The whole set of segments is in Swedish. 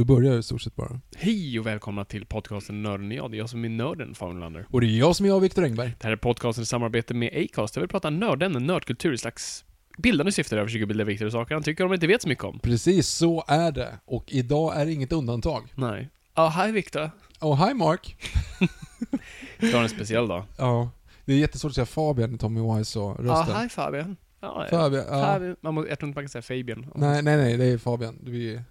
Då börjar i stort sett bara. Hej och välkomna till podcasten Nörden och jag. Det är jag som är nörden, Faunlander. Och det är jag som är jag, Viktor Engberg. Det här är podcasten i samarbete med Acast. Jag vill prata nördämnen, nördkultur i slags bildande syfte där jag försöker bilda Viktor och saker han tycker om inte vet så mycket om. Precis, så är det. Och idag är inget undantag. Nej. Ja, hej Viktor. Oh, hi Mark. Idag är en speciell dag. Ja. Det är jättesvårt att säga Fabian i Tommy Wise och Ja, rösten. hej Fabian. Ja. Fabian, ja. Fabian. Man må, jag tror inte man kan säga Fabian. Nej, nej, nej, det är Fabian. Du är...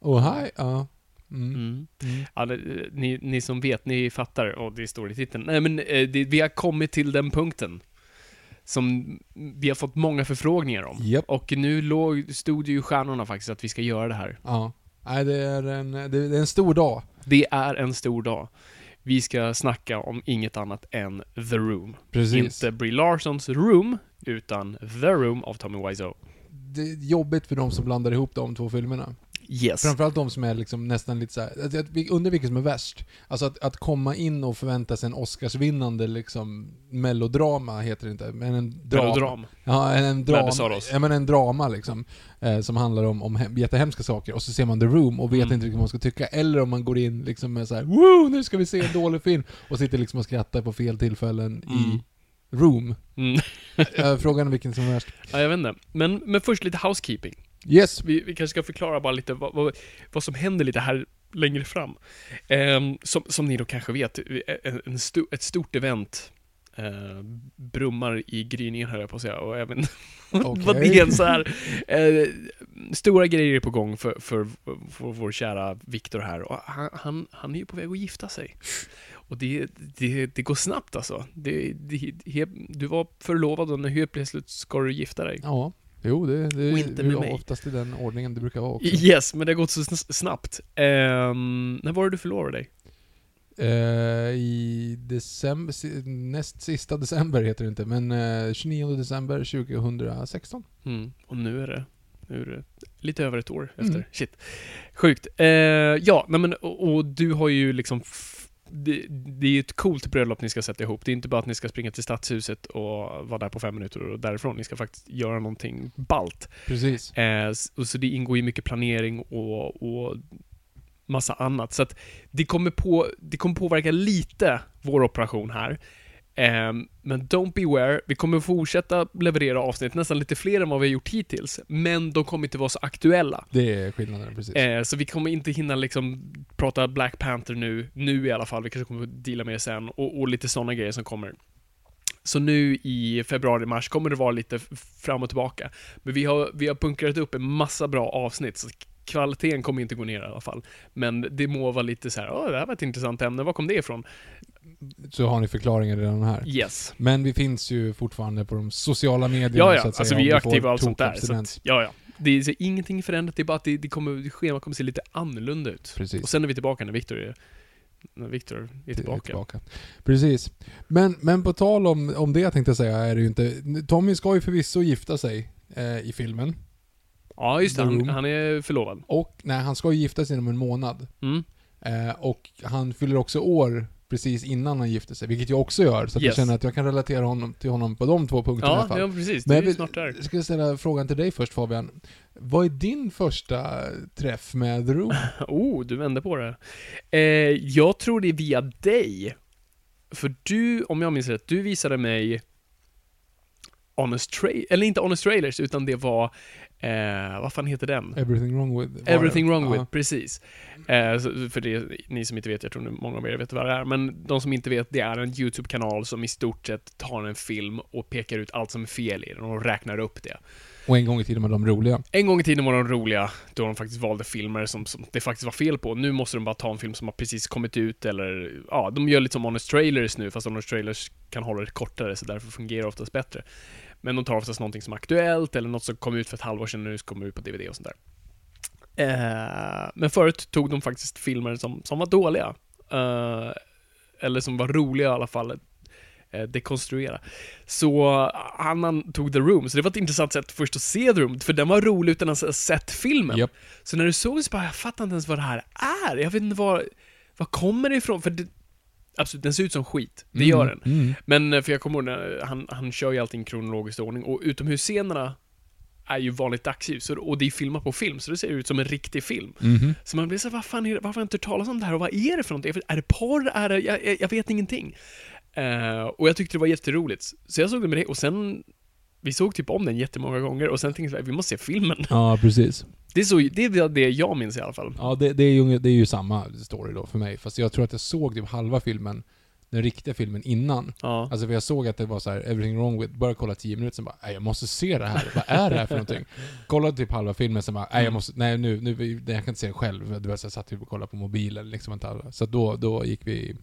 Oh, hi. Ja. Mm. Mm. Mm. Ja, ni, ni som vet, ni fattar, och det står i titeln. Nej men, eh, det, vi har kommit till den punkten. Som vi har fått många förfrågningar om. Japp. Och nu låg, stod ju i stjärnorna faktiskt att vi ska göra det här. Ja. Nej, det är en, det det är en stor dag. Det är en stor dag. Vi ska snacka om inget annat än The Room. Precis. Inte Brie Larsons Room, utan The Room av Tommy Wiseau. Det är jobbigt för de som blandar ihop de två filmerna. Yes. Framförallt de som är liksom nästan lite såhär, vi- undrar vilket som är värst. Alltså att, att komma in och förvänta sig en Oscarsvinnande liksom melodrama heter det inte, men en drama. Melodram. Ja, en, en drama. Ja, men en drama liksom. Eh, som handlar om, om hem, jättehemska saker. Och så ser man The Room och vet Mm. inte riktigt vad man ska tycka. Eller om man går in liksom med såhär Woo! Nu ska vi se en dålig film! Och sitter liksom och skrattar på fel tillfällen Mm. i Room. Mm. Eh, Frågan är vilken som är värst. ja, jag vet inte. Men, men först lite housekeeping. Yes! Vi, vi kanske ska förklara bara lite vad, vad, vad som händer lite här längre fram. Ehm, som, som ni då kanske vet, en, en sto, ett stort event eh, brummar i gryningen höll jag på att säga, och även Okej. vad det är så här. Eh, stora grejer är på gång för, för, för vår kära Viktor här, och han, han, han är ju på väg att gifta sig. Och det, det, det går snabbt alltså. Det, det, du var förlovad och nu helt plötsligt ska du gifta dig. Ja. Jo, det, det Och inte med mig. oftast i den ordningen det brukar vara också. Yes, men det har gått så sn- snabbt. Ehm, när var det du förlovade dig? Eh, I december, näst sista december heter det inte, men eh, 29 december 2016. Mm, och nu är det, nu är det lite över ett år Mm. efter. Shit. Sjukt. Eh, ja, nej men, och, och du har ju liksom det, det är ju ett coolt bröllop ni ska sätta ihop. Det är inte bara att ni ska springa till stadshuset och vara där på fem minuter och därifrån. Ni ska faktiskt göra någonting balt. Precis. Eh, och så det ingår ju mycket planering och, och massa annat. Så att det kommer, på, det kommer påverka lite vår operation här. Eh, men don't beware, vi kommer fortsätta leverera avsnitt, nästan lite fler än vad vi har gjort hittills. Men de kommer inte vara så aktuella. Det är skillnaden, precis. Eh, så vi kommer inte hinna liksom prata Black Panther nu, nu i alla fall. Vi kanske kommer att deala med det sen. Och, och lite sådana grejer som kommer. Så nu i februari-mars kommer det vara lite fram och tillbaka. Men vi har, vi har bunkrat upp en massa bra avsnitt, så kvaliteten kommer inte gå ner i alla fall. Men det må vara lite så här, åh, det här var ett intressant ämne, var kom det ifrån? Så har ni förklaringen redan här. Yes. Men vi finns ju fortfarande på de sociala medierna Ja, ja, så att säga, alltså vi är aktiva och allt sånt där. Så att, ja, ja. Det är så ingenting förändrat, det är bara att det, det kommer, schemat kommer se lite annorlunda ut. Precis. Och sen är vi tillbaka när Viktor är, när Viktor är Till- tillbaka. Precis. Men, men på tal om, om det tänkte jag säga är det ju inte... Tommy ska ju förvisso gifta sig eh, i filmen. Ja, just det. Han, han är förlovad. Och nej, han ska ju gifta sig inom en månad. Mm. Eh, och han fyller också år precis innan han gifter sig, vilket jag också gör. Så att Yes. jag känner att jag kan relatera honom, till honom på de två punkterna i alla Ja, fall. ja precis. Men Det är ju snart där. Jag ska ställa frågan till dig först Fabian. Vad är din första träff med The Room? Oh, du vände på det. Eh, jag tror det är via dig. För du, om jag minns rätt, du visade mig Honest Trailers, eller inte Honest Trailers, utan det var, eh, vad fan heter den? Everything wrong with... Everything wrong Ja. with, precis. Eh, för det, ni som inte vet, jag tror nu många av er vet vad det är, men de som inte vet, det är en YouTube-kanal som i stort sett tar en film och pekar ut allt som är fel i den och räknar upp det. Och en gång i tiden var de roliga. En gång i tiden var de roliga, då de faktiskt valde filmer som, som det faktiskt var fel på. Nu måste de bara ta en film som har precis kommit ut, eller ja, de gör lite som Honest Trailers nu, fast Honest Trailers kan hålla det kortare, så därför fungerar det oftast bättre. Men de tar oftast någonting som är aktuellt, eller något som kom ut för ett halvår sedan, nu kommer ut på DVD och sånt där. Eh, men förut tog de faktiskt filmer som, som var dåliga. Eh, eller som var roliga i alla fall. Eh, dekonstruera. Så han, han tog The Room, så det var ett intressant sätt först att se The Room, för den var rolig utan att ha sett filmen. Japp. Så när du såg det så bara, jag fattar inte ens vad det här är. Jag vet inte var, var kommer det ifrån? För det, absolut, den ser ut som skit. Det gör den. Mm. Men, eh, för jag kommer ihåg, när han, han kör ju allting i kronologisk ordning, och utomhusscenerna är ju vanligt dagsljus, och det är filmat på film, så det ser ut som en riktig film. Mhm. Så man blir så här, vad fan är det, varför har jag inte hört talas om det här och vad är det för någonting? Är det porr? Är det, jag, jag, vet ingenting. Eh, och jag tyckte det var jätteroligt. Så jag såg det med det, och sen, vi såg typ om den jättemånga gånger, och sen tänkte jag, vi måste se filmen. Ja, precis. Det är, så, det är det jag minns i alla fall. Ja, det, det, är ju, det är ju samma story då för mig. Fast jag tror att jag såg typ halva filmen, den riktiga filmen innan. Ja. Alltså för jag såg att det var så här, everything wrong with, började kolla 10 minuter, sen bara, nej jag måste se det här, vad är det här för någonting? Kollade typ halva filmen, sen bara, nej jag måste, nej nu, nu, jag kan inte se den själv. Du vet, så jag satt typ och kollade på mobilen liksom inte alla. Så att då, då gick vi,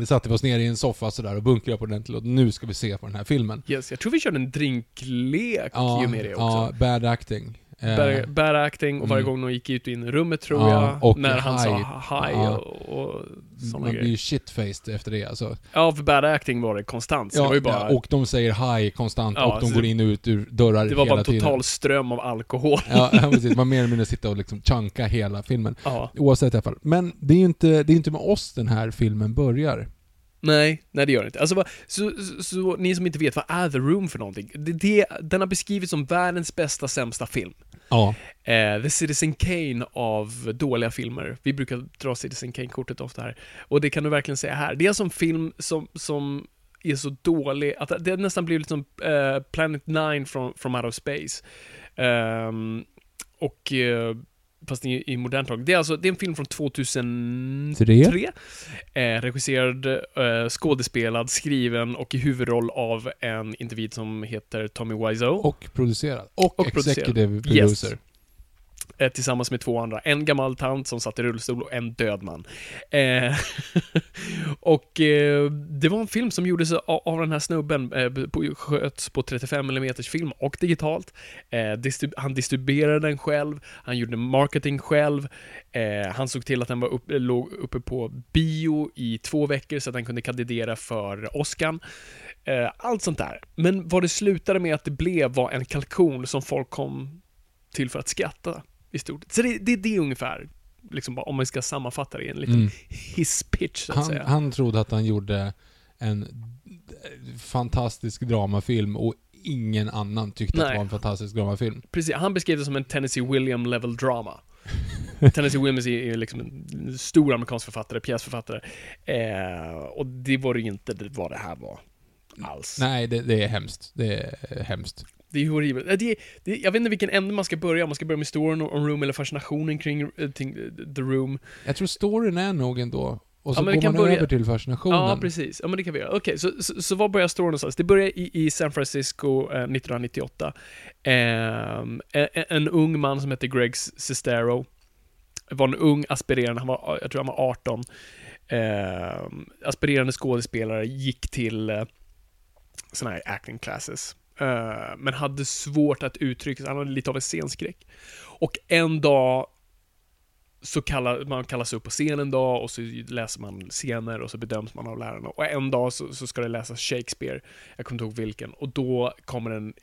vi satte oss ner i en soffa sådär och bunkrade på den till och nu ska vi se på den här filmen. Yes, jag tror vi körde en drinklek Ja, ju med det också. ja bad acting. Eh, Bad, bad acting och varje Mm. gång de gick ut och in i rummet tror Ja, jag, när han high. sa high Ja. och, och sådana man blir ju shitfaced efter det alltså. Ja, för bad acting var det konstant, så det Ja, var ju bara... ja, och de säger hi konstant och de går det- in och ut ur dörrar det var hela bara en tiden. total ström av alkohol. Ja, precis. Man mer eller mindre sitter och liksom chunka hela filmen. Ja. Oavsett i alla fall. Men det är ju inte, det är inte med oss den här filmen börjar. Nej, nej det gör det inte. Alltså, så, så, så ni som inte vet, vad är The Room för någonting? Det, det, den har beskrivits som världens bästa sämsta film. Ja. Eh, The Citizen Kane av dåliga filmer. Vi brukar dra Citizen Kane-kortet ofta här. Och det kan du verkligen säga här. Det är alltså en sån film som, som är så dålig, att det nästan blir lite som eh, Planet 9 from, from Out of Space. Ehm, och eh, Fast i, i modern tag. Det är alltså, det är en film från 2003. Tre. Eh, regisserad, eh, skådespelad, skriven och i huvudroll av en individ som heter Tommy Wiseau. Och producerad. Och, Och executive producer eh, tillsammans med två andra. En gammal tant som satt i rullstol och en död man. Eh, och eh, det var en film som gjordes av, av den här snubben, eh, på, sköts på 35 mm film och digitalt. Eh, distrib- han distribuerade den själv, han gjorde marketing själv, eh, han såg till att den var upp, eh, låg uppe på bio i två veckor så att den kunde kandidera för Oscar. Eh, allt sånt där. Men vad det slutade med att det blev var en kalkon som folk kom till för att skratta i stort. Så det, det, det är ungefär, liksom bara, om man ska sammanfatta det i en liten Mm. hisspitch så att Han, säga. han trodde att han gjorde en fantastisk dramafilm och ingen annan tyckte att Nej. det var en fantastisk dramafilm. Precis, han beskrev det som en Tennessee William level drama. Tennessee Williams är är liksom en stor amerikansk författare, pjäsförfattare. Eh, och det var det ju inte vad det här var. Alls. Nej, det, det är hemskt. Det är hemskt. Det är horribelt. Eh, Det, det, jag vet inte vilken ände man ska börja, om man ska börja med storyn om Room eller fascinationen kring eh, ting, The Room. Jag tror storyn är nog ändå... Och så Ja, går kan man börja- över till fascinationen. Ja, precis. Ja, men det kan vi göra. Okej, så, så, så var börjar storyn någonstans? Det börjar i, i San Francisco eh, 1998. Ehm, en, en ung man som heter Greg Sestero var en ung aspirerande, han var, jag tror han var 18, ehm, aspirerande skådespelare, gick till eh, såna här acting classes. Eh, men hade svårt att uttrycka sig, han hade lite av en scenskräck. Och en dag så kallar, man kallas upp på scen en dag och så läser man scener och så bedöms man av lärarna. Och en dag så, så ska det läsas Shakespeare, jag kommer inte ihåg vilken, och då kommer en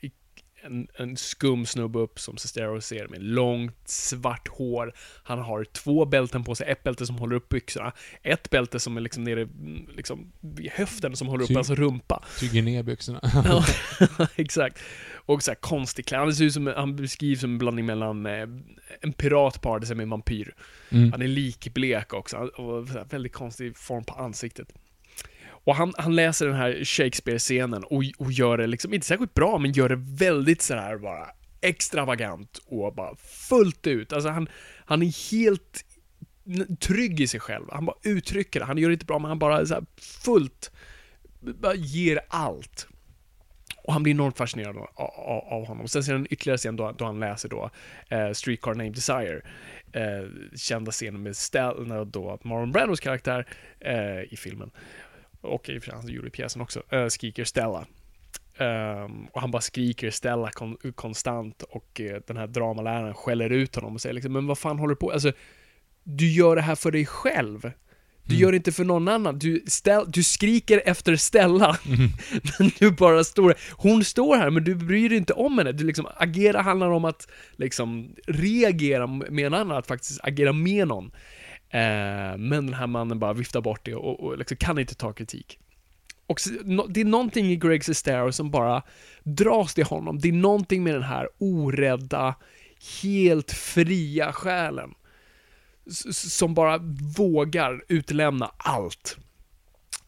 en, en skum snubbe upp som Sestero ser med långt svart hår. Han har två bälten på sig, ett bälte som håller upp byxorna, ett bälte som är liksom nere mm, liksom, vid höften som håller upp Ty- hans rumpa. Tyger ner byxorna. Ja, exakt. Och så här konstig kläder. Han ser ut som, han beskrivs som en blandning mellan eh, en pirat parat sig med en vampyr. Mm. Han är likblek också, och väldigt konstig form på ansiktet. Och han, han läser den här Shakespeare-scenen och, och gör det liksom, inte särskilt bra, men gör det väldigt sådär bara extravagant och bara fullt ut. Alltså han, han är helt trygg i sig själv. Han bara uttrycker det. Han gör det inte bra, men han bara så här fullt bara ger allt. Och han blir enormt fascinerad av, av, av honom. Sen ser han ytterligare scen då, då han läser då eh, Streetcar Named Desire. Eh, kända scenen med Stella, då Marlon Brandos karaktär eh, i filmen. Och i och för sig, han gjorde pjäsen också. Eh, skriker Stella. Ehm, och han bara skriker Stella kon konstant och eh, den här dramaläraren skäller ut honom och säger liksom, men vad fan håller du på Alltså, du gör det här för dig själv. Du Mm. gör det inte för någon annan. Du, ställ, du skriker efter Stella, men du bara står Hon står här, men du bryr dig inte om henne. Du liksom, agera handlar om att liksom reagera med en annan, att faktiskt agera med någon. Eh, men den här mannen bara viftar bort det och, och liksom kan inte ta kritik. Och så, no, det är någonting i Greg Sestero som bara dras till honom. Det är någonting med den här orädda, helt fria själen. Som bara vågar utlämna allt.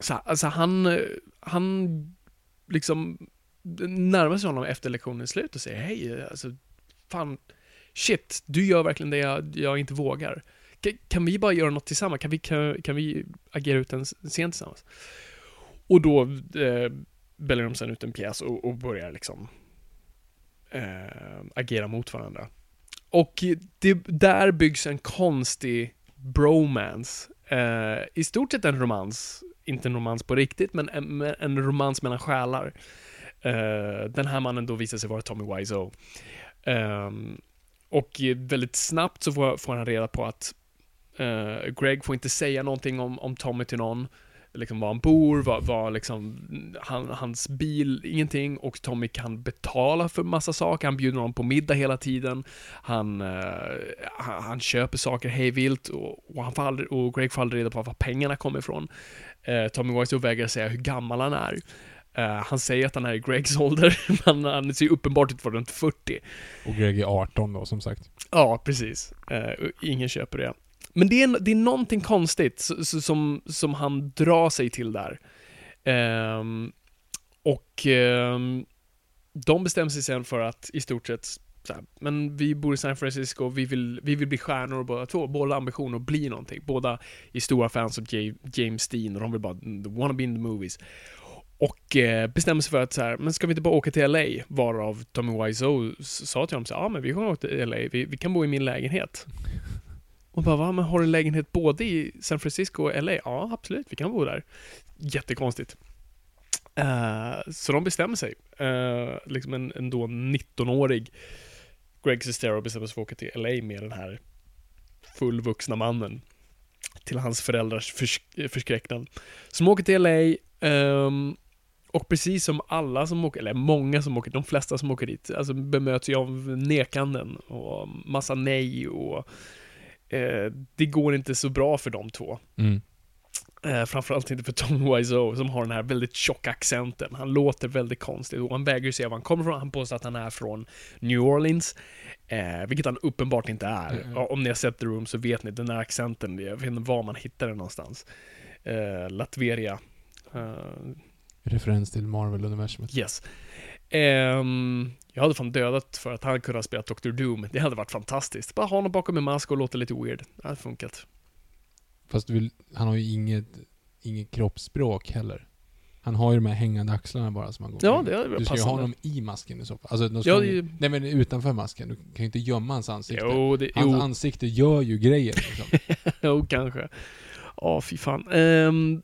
Så, alltså han, han liksom närmar sig honom efter lektionens slut och säger hej, alltså fan, shit, du gör verkligen det jag, jag inte vågar. Kan, vi bara göra något tillsammans? Kan vi, kan, kan vi agera ut en scen tillsammans? Och då eh, väljer de sen ut en pjäs och, och börjar liksom eh, agera mot varandra. Och det, där byggs en konstig bromance. Eh, I stort sett en romans, inte en romans på riktigt, men en, en romans mellan själar. Eh, den här mannen då visar sig vara Tommy Wiseau. Ehm, och väldigt snabbt så får, får han reda på att eh, Greg får inte säga någonting om, om Tommy till någon. Liksom var han bor, var, var liksom han, hans bil, ingenting. Och Tommy kan betala för massa saker. Han bjuder honom på middag hela tiden. Han, eh, han, han köper saker hejvilt och, och, han får aldrig, och Greg får aldrig reda på var pengarna kommer ifrån. Eh, Tommy Wiseau vägrar säga hur gammal han är. Han säger att han är i Gregs ålder, men han ser ju uppenbart ut vara runt 40. Och Greg är 18 då, som sagt. Ja, precis. Ingen köper det. Men det är, det är någonting konstigt som, som han drar sig till där. Um, och um, de bestämmer sig sen för att i stort sett så här, men vi bor i San Francisco, vi vill, vi vill bli stjärnor båda två, båda ambitioner att bli någonting. Båda är stora fans av J- James Dean och de vill bara, wanna be in the movies. Och eh, bestämmer sig för att så här, men ska vi inte bara åka till LA? Varav Tommy Wiseau sa till honom, så ja ja men vi kan åka till LA, vi, vi kan bo i min lägenhet. Och bara, va, men har du lägenhet både i San Francisco och LA? Ja, absolut, vi kan bo där. Jättekonstigt. Uh, så de bestämmer sig. Uh, liksom en, en då 19-årig Greg Sestero bestämmer sig för att åka till LA med den här fullvuxna mannen. Till hans föräldrars försk- förskräcknad. Som åker till LA, um, ehm, och precis som alla som åker, eller många som åker, de flesta som åker dit, alltså bemöts ju av nekanden och massa nej och eh, det går inte så bra för de två. Mm. Eh, framförallt inte för Tom Wiseau som har den här väldigt tjocka accenten. Han låter väldigt konstigt och han vägrar säga var han kommer ifrån. Han påstår att han är från New Orleans, eh, vilket han uppenbart inte är. Mm. Ja, Om ni har sett The Room så vet ni, den där accenten, jag vet inte var man hittar den någonstans. Eh, Latveria. Eh, Referens till Marvel-universumet. Yes. Ehm, jag hade fan dödat för att han kunde ha spelat Dr. Doom. Det hade varit fantastiskt. Bara ha honom bakom en mask och låta lite weird. Det hade funkat. Fast du vill, han har ju inget, inget kroppsspråk heller. Han har ju de här hängande axlarna bara som han går Ja, med. det hade varit Du ska ju ha honom i masken i så fall. Alltså, de ska Ja, ju- det- Nej men utanför masken. Du kan ju inte gömma hans ansikte. Jo, det, Hans jo, ansikte gör ju grejer liksom. jo, kanske. Ja, fy fan. Ehm,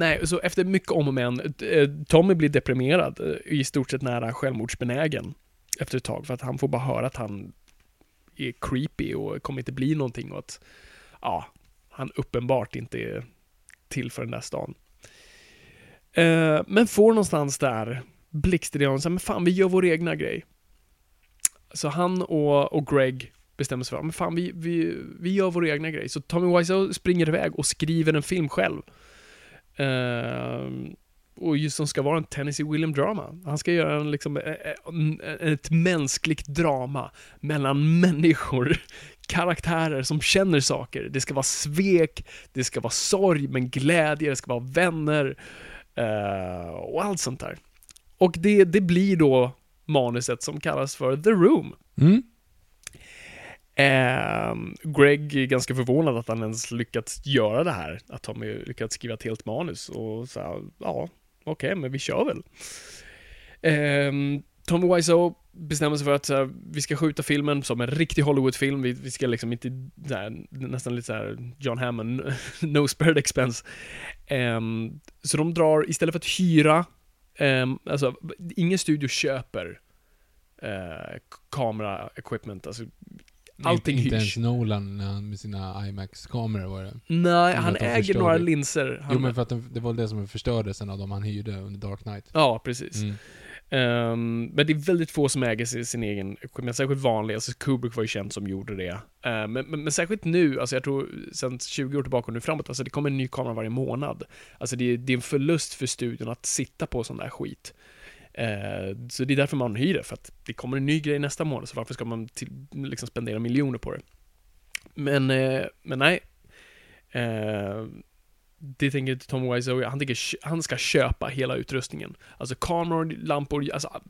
nej, så efter mycket om och men, eh, Tommy blir deprimerad, eh, i stort sett nära självmordsbenägen efter ett tag, för att han får bara höra att han är creepy och kommer inte bli någonting och att, ja, han uppenbart inte är till för den där stan. Eh, men får någonstans där blixtidén, så här, men fan, vi gör vår egna grej. Så han och, och Greg bestämmer sig för, men fan vi, vi, vi gör vår egna grej. Så Tommy Wiseau springer iväg och skriver en film själv. Eh, och just som ska vara en Tennessee William drama. Han ska göra en, liksom, eh, eh, ett mänskligt drama mellan människor, karaktärer som känner saker. Det ska vara svek, det ska vara sorg, men glädje, det ska vara vänner eh, och allt sånt där. Och det, det blir då manuset som kallas för The Room. Mm. Eh, Greg är ganska förvånad att han ens lyckats göra det här. Att de lyckats skriva ett helt manus och så här, ja, okej, okay, men vi kör väl. Eh, Tommy Wiseau bestämmer sig för att här, vi ska skjuta filmen som en riktig Hollywoodfilm. Vi, vi ska liksom inte, här, nästan lite såhär John Hammond, no spared expense. Eh, så de drar, istället för att hyra, eh, alltså ingen studio köper eh, kamera-equipment, alltså Allting Inte hyrs. ens Nolan med sina IMAX-kameror var det. Nej, han äger några linser. Han, Jo men för att de, det var det som förstördes sen av de han hyrde under Dark Knight. Ja, precis. Mm. Ehm, men det är väldigt få som äger sin, sin egen equipment, särskilt vanliga. Alltså Kubrick var ju känd som gjorde det. Ehm, men, men, men särskilt nu, alltså jag tror sen 20 år tillbaka och nu framåt, alltså det kommer en ny kamera varje månad. Alltså det, är- det är en förlust för studion att sitta på sån där skit. Ehm, så det är därför man hyr det, för att det kommer en ny grej nästa månad, så varför ska man till, liksom spendera miljoner på det? Men, eh, men nej. Ehm, det tänker inte Tom Wiseau, han, tänker, han ska köpa hela utrustningen. Alltså kameror, lampor, alltså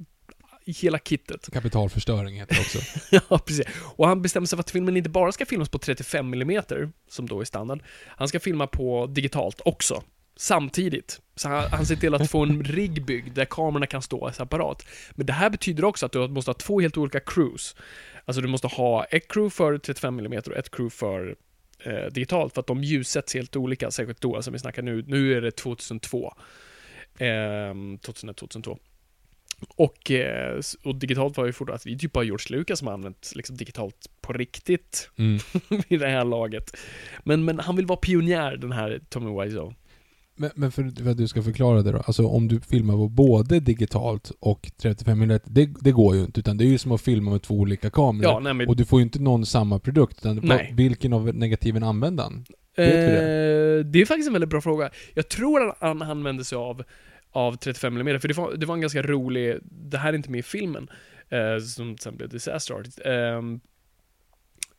hela kittet. Kapitalförstöring heter det också. ja, precis. Och han bestämmer sig för att filmen inte bara ska filmas på 35 mm, som då är standard. Han ska filma på digitalt också. Samtidigt. Så han, han ser till att få en rigg byggd där kamerorna kan stå separat. Men det här betyder också att du måste ha två helt olika crews. Alltså du måste ha ett crew för 35 mm och ett crew för eh, digitalt, för att de ljussätts helt olika, särskilt då, som vi snackar nu. Nu är det 2002. Ehm, 2001, 2002. Och, eh, och digitalt var ju fortfarande, att vi typ bara George Lucas som har använt liksom, digitalt på riktigt Mm. vid det här laget. Men, men han vill vara pionjär, den här Tommy Wiseau. Men, men för, för att du ska förklara det då. Alltså om du filmar på både digitalt och 35 mm, det, det går ju inte. Utan det är ju som att filma med två olika kameror. Ja, nej men... Och du får ju inte någon samma produkt. Utan Nej. vilken av negativen använder han? eh, det är faktiskt en väldigt bra fråga. Jag tror att han använde sig av, av 35 mm, för det var, det var en ganska rolig, det här är inte med i filmen, eh, som sen blev Disaster Artist. Ehm,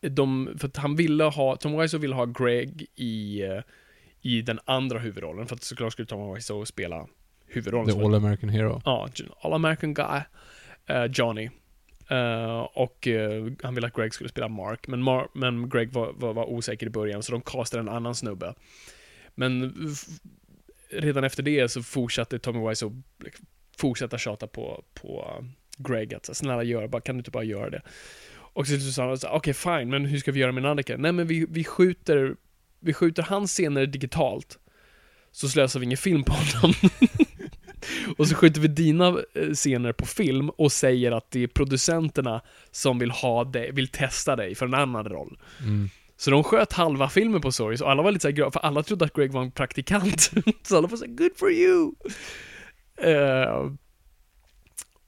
de, för att han ville ha, Tom Wiseau ville ha Greg i, eh, i den andra huvudrollen, för att såklart skulle Tom Wiseau spela huvudrollen. The All American Hero. Ja, All American Guy, eh, Johnny. Eh, och eh, han ville att Greg skulle spela Mark, men, Mar- men Greg var, var, var osäker i början, så de castade en annan snubbe. Men redan efter det så fortsatte Tommy Wiseau fortsätta tjata på, på Greg att så, snälla gör, bara, kan du inte bara göra det? Och så sa han okej fine, men hur ska vi göra med Annika? Nej men vi, vi skjuter, vi skjuter hans scener digitalt, så slösar vi ingen film på honom. Och så skjuter vi dina eh, scener på film och säger att det är producenterna som vill ha dig, vill testa dig för en annan roll. Mm. Så de sköt halva filmen på Stories och alla var lite såhär för alla trodde att Greg var en praktikant. så alla var såhär 'Good for you!' Eh,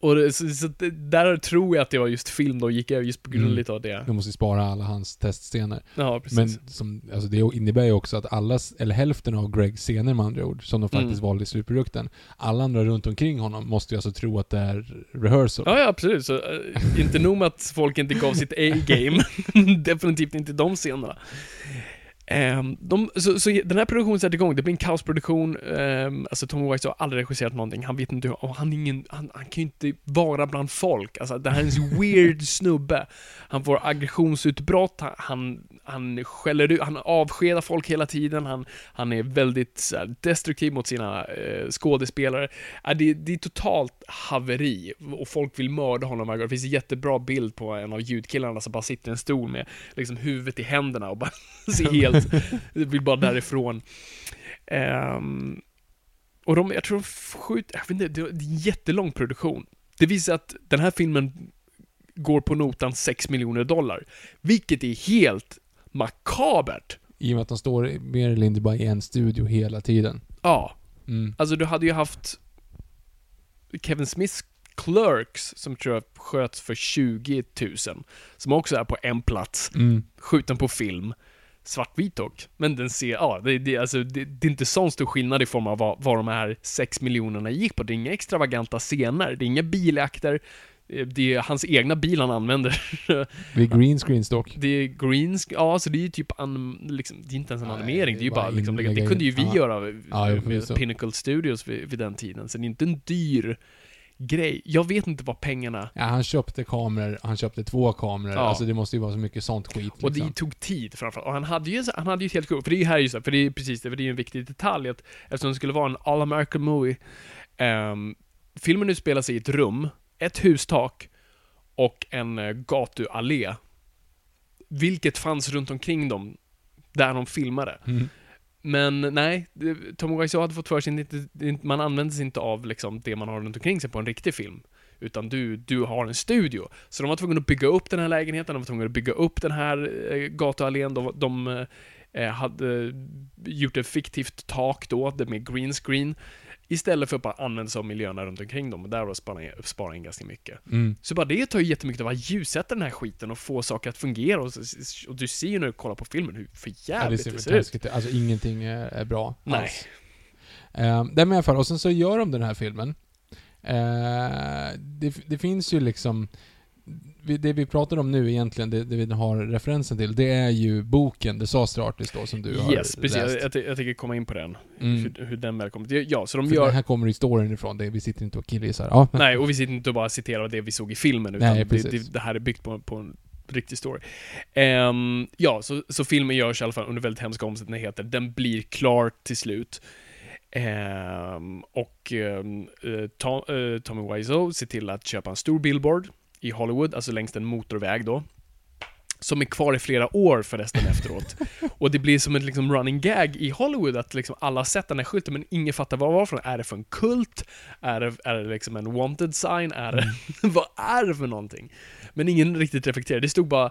och det, så, så det, där tror jag att det var just film då, gick över just på grund Mm. av det. De måste spara alla hans testscener. Ja, precis. Men som, alltså det innebär ju också att alla, eller hälften av Gregs scener med andra ord, som de faktiskt Mm. valde i slutprodukten, alla andra runt omkring honom måste ju alltså tro att det är rehearsal. Ja, ja, absolut. Så, eh, inte nog med att folk inte gav sitt A-game, definitivt inte de scenerna. Ehm, de, så, så den här produktionen sätter igång, det blir en kaosproduktion, um, alltså Tommy Wiseau har aldrig regisserat någonting, han vet inte hur, och han, ingen, han, han kan ju inte vara bland folk, alltså det här är en så weird snubbe. Han får aggressionsutbrott, han, han, han skäller ut, han avskedar folk hela tiden, han, han är väldigt här, destruktiv mot sina eh, skådespelare. Ja, det, det är totalt haveri och folk vill mörda honom. varje gång. Det finns en jättebra bild på en av ljudkillarna som bara sitter i en stol med liksom huvudet i händerna och bara ser helt, vill bara därifrån. Ehm, och de, jag tror de skjuter, jag vet inte, det är en jättelång produktion. Det visar att den här filmen går på notan 6 miljoner dollar, vilket är helt makabert. I och med att de står mer eller mindre bara i en studio hela tiden. Ja, Mm. Alltså du hade ju haft Kevin Smiths Clerks, som tror jag sköts för 20 000, som också är på en plats, Mm. skjuten på film. Svartvit dock, men den ser, ja, det, det, alltså, det, det är inte sån stor skillnad i form av vad, vad de här 6 miljonerna gick på. Det är inga extravaganta scener, det är inga biljakter, eh, det är hans egna bil han använder. Det är green screens dock. Det är greens, ja så det är ju typ anim, liksom, det är inte ens en Nej, animering, det är ju bara liksom, det, kunde ju vi Ja. göra Ja, med förvisso. Pinnacle Studios vid, vid den tiden, så det är inte en dyr grej. Jag vet inte vad pengarna Ja, han köpte kameror, han köpte två kameror. Ja. Alltså det måste ju vara så mycket sånt skit liksom. Och det tog tid framförallt. Och han hade ju, han hade ju ett helt kul, för det är ju här just för det är precis det, för det är ju en viktig detalj att eftersom det skulle vara en all American movie, ehm, filmen utspelar sig i ett rum, ett hustak och en uh, gatuallé. Vilket fanns runt omkring dem, där de filmade. Mm. Men nej, det- Tom Wiseau hade fått för sig att man använder sig inte av liksom det man har runt omkring sig på en riktig film. Utan du, du har en studio. Så de var tvungna att bygga upp den här lägenheten, de var tvungna att bygga upp den här eh, gatuallén, de, de eh, hade eh, gjort ett fiktivt tak då, det med green screen. Istället för att bara använda sig av miljöerna runt omkring dem, och där var spara, spara in ganska mycket. Mm. Så bara det tar ju jättemycket av att ljussätta den här skiten och få saker att fungera. Och, och du ser ju när du kollar på filmen hur för Ja, det jävligt ser det ser ut. Alltså ingenting är, är bra Nej. alls. Uh, det med i alla fall, och sen så gör de den här filmen. Eh, det, det finns ju liksom... Det vi pratar om nu egentligen, det, det vi har referensen till, det är ju boken The Disaster Artist då, som du har Yes, precis. Läst. jag, jag tänker komma in på den. Mm. Hur, hur den väl kommer. Ja, så de För gör... här kommer historien ifrån, det, vi sitter inte och killgissar. Ja, men- Nej, och vi sitter inte och bara citerar det vi såg i filmen, utan Nej, det, det, det här är byggt på, på en riktig story. Ehm, ja, så, så filmen görs i alla fall under väldigt hemska omständigheter. Den blir klar till slut. Ehm, och eh, Tom, eh, Tommy Wiseau ser till att köpa en stor billboard i Hollywood, alltså längs en motorväg då. Som är kvar i flera år förresten efteråt. Och det blir som en liksom running gag i Hollywood att liksom alla har sett den här skylten men ingen fattar vad det var för Är det för en kult? Är det, är det liksom en wanted sign? Är det, vad är det för någonting? Men ingen riktigt reflekterar. Det stod bara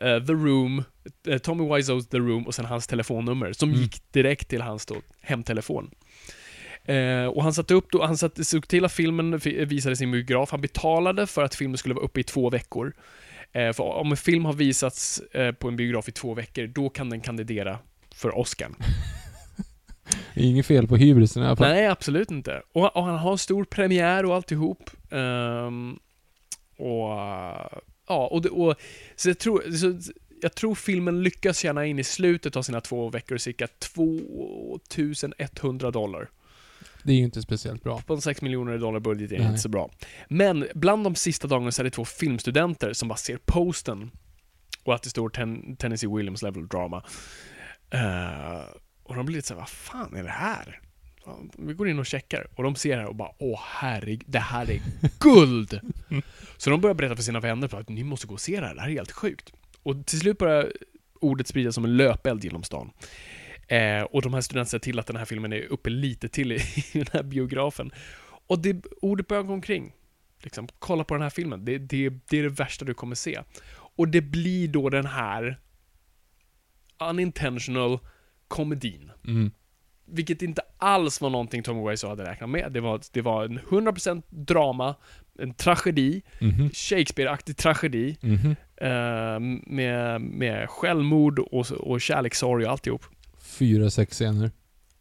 eh, The Room, eh, Tommy Wiseau's The Room och sen hans telefonnummer som Mm. gick direkt till hans då, hemtelefon. Eh, och han satte upp då, han satte, såg till att filmen fi- visades i en biograf. Han betalade för att filmen skulle vara uppe i två veckor. Eh, för om en film har visats eh, på en biograf i två veckor, då kan den kandidera för Oscar. Det är inget fel på hybrisen i alla fall. Nej, absolut inte. Och, och han har en stor premiär och alltihop. Ehm, och, ja, och, det, och så jag tror, så, jag tror filmen lyckas tjäna in i slutet av sina två veckor cirka 2100 dollar. Det är ju inte speciellt bra. På en 6 miljoner dollar budget är det inte så bra. Men bland de sista dagarna så är det två filmstudenter som bara ser posten och att det står ten, Tennessee Williams level drama. Eh, och de blir lite såhär, vad fan är det här? Vi går in och checkar och de ser det här och bara, åh herregud, det här är guld! så de börjar berätta för sina vänner på att ni måste gå och se det här, det här är helt sjukt. Och till slut börjar ordet spridas som en löpeld genom stan. Eh, och de här studenterna ser till att den här filmen är uppe lite till i, i den här biografen. Och det, ordet börjar gå omkring. Liksom, kolla på den här filmen. Det, det, det är det värsta du kommer se. Och det blir då den här unintentional komedin. Mm. Vilket inte alls var någonting Tommy Wiseau hade räknat med. Det var, det var en 100% drama, en tragedi, Mhm. Shakespeare-aktig tragedi, Mhm. eh, med, med självmord och, och kärlekssorg och alltihop. Fyra sexscener.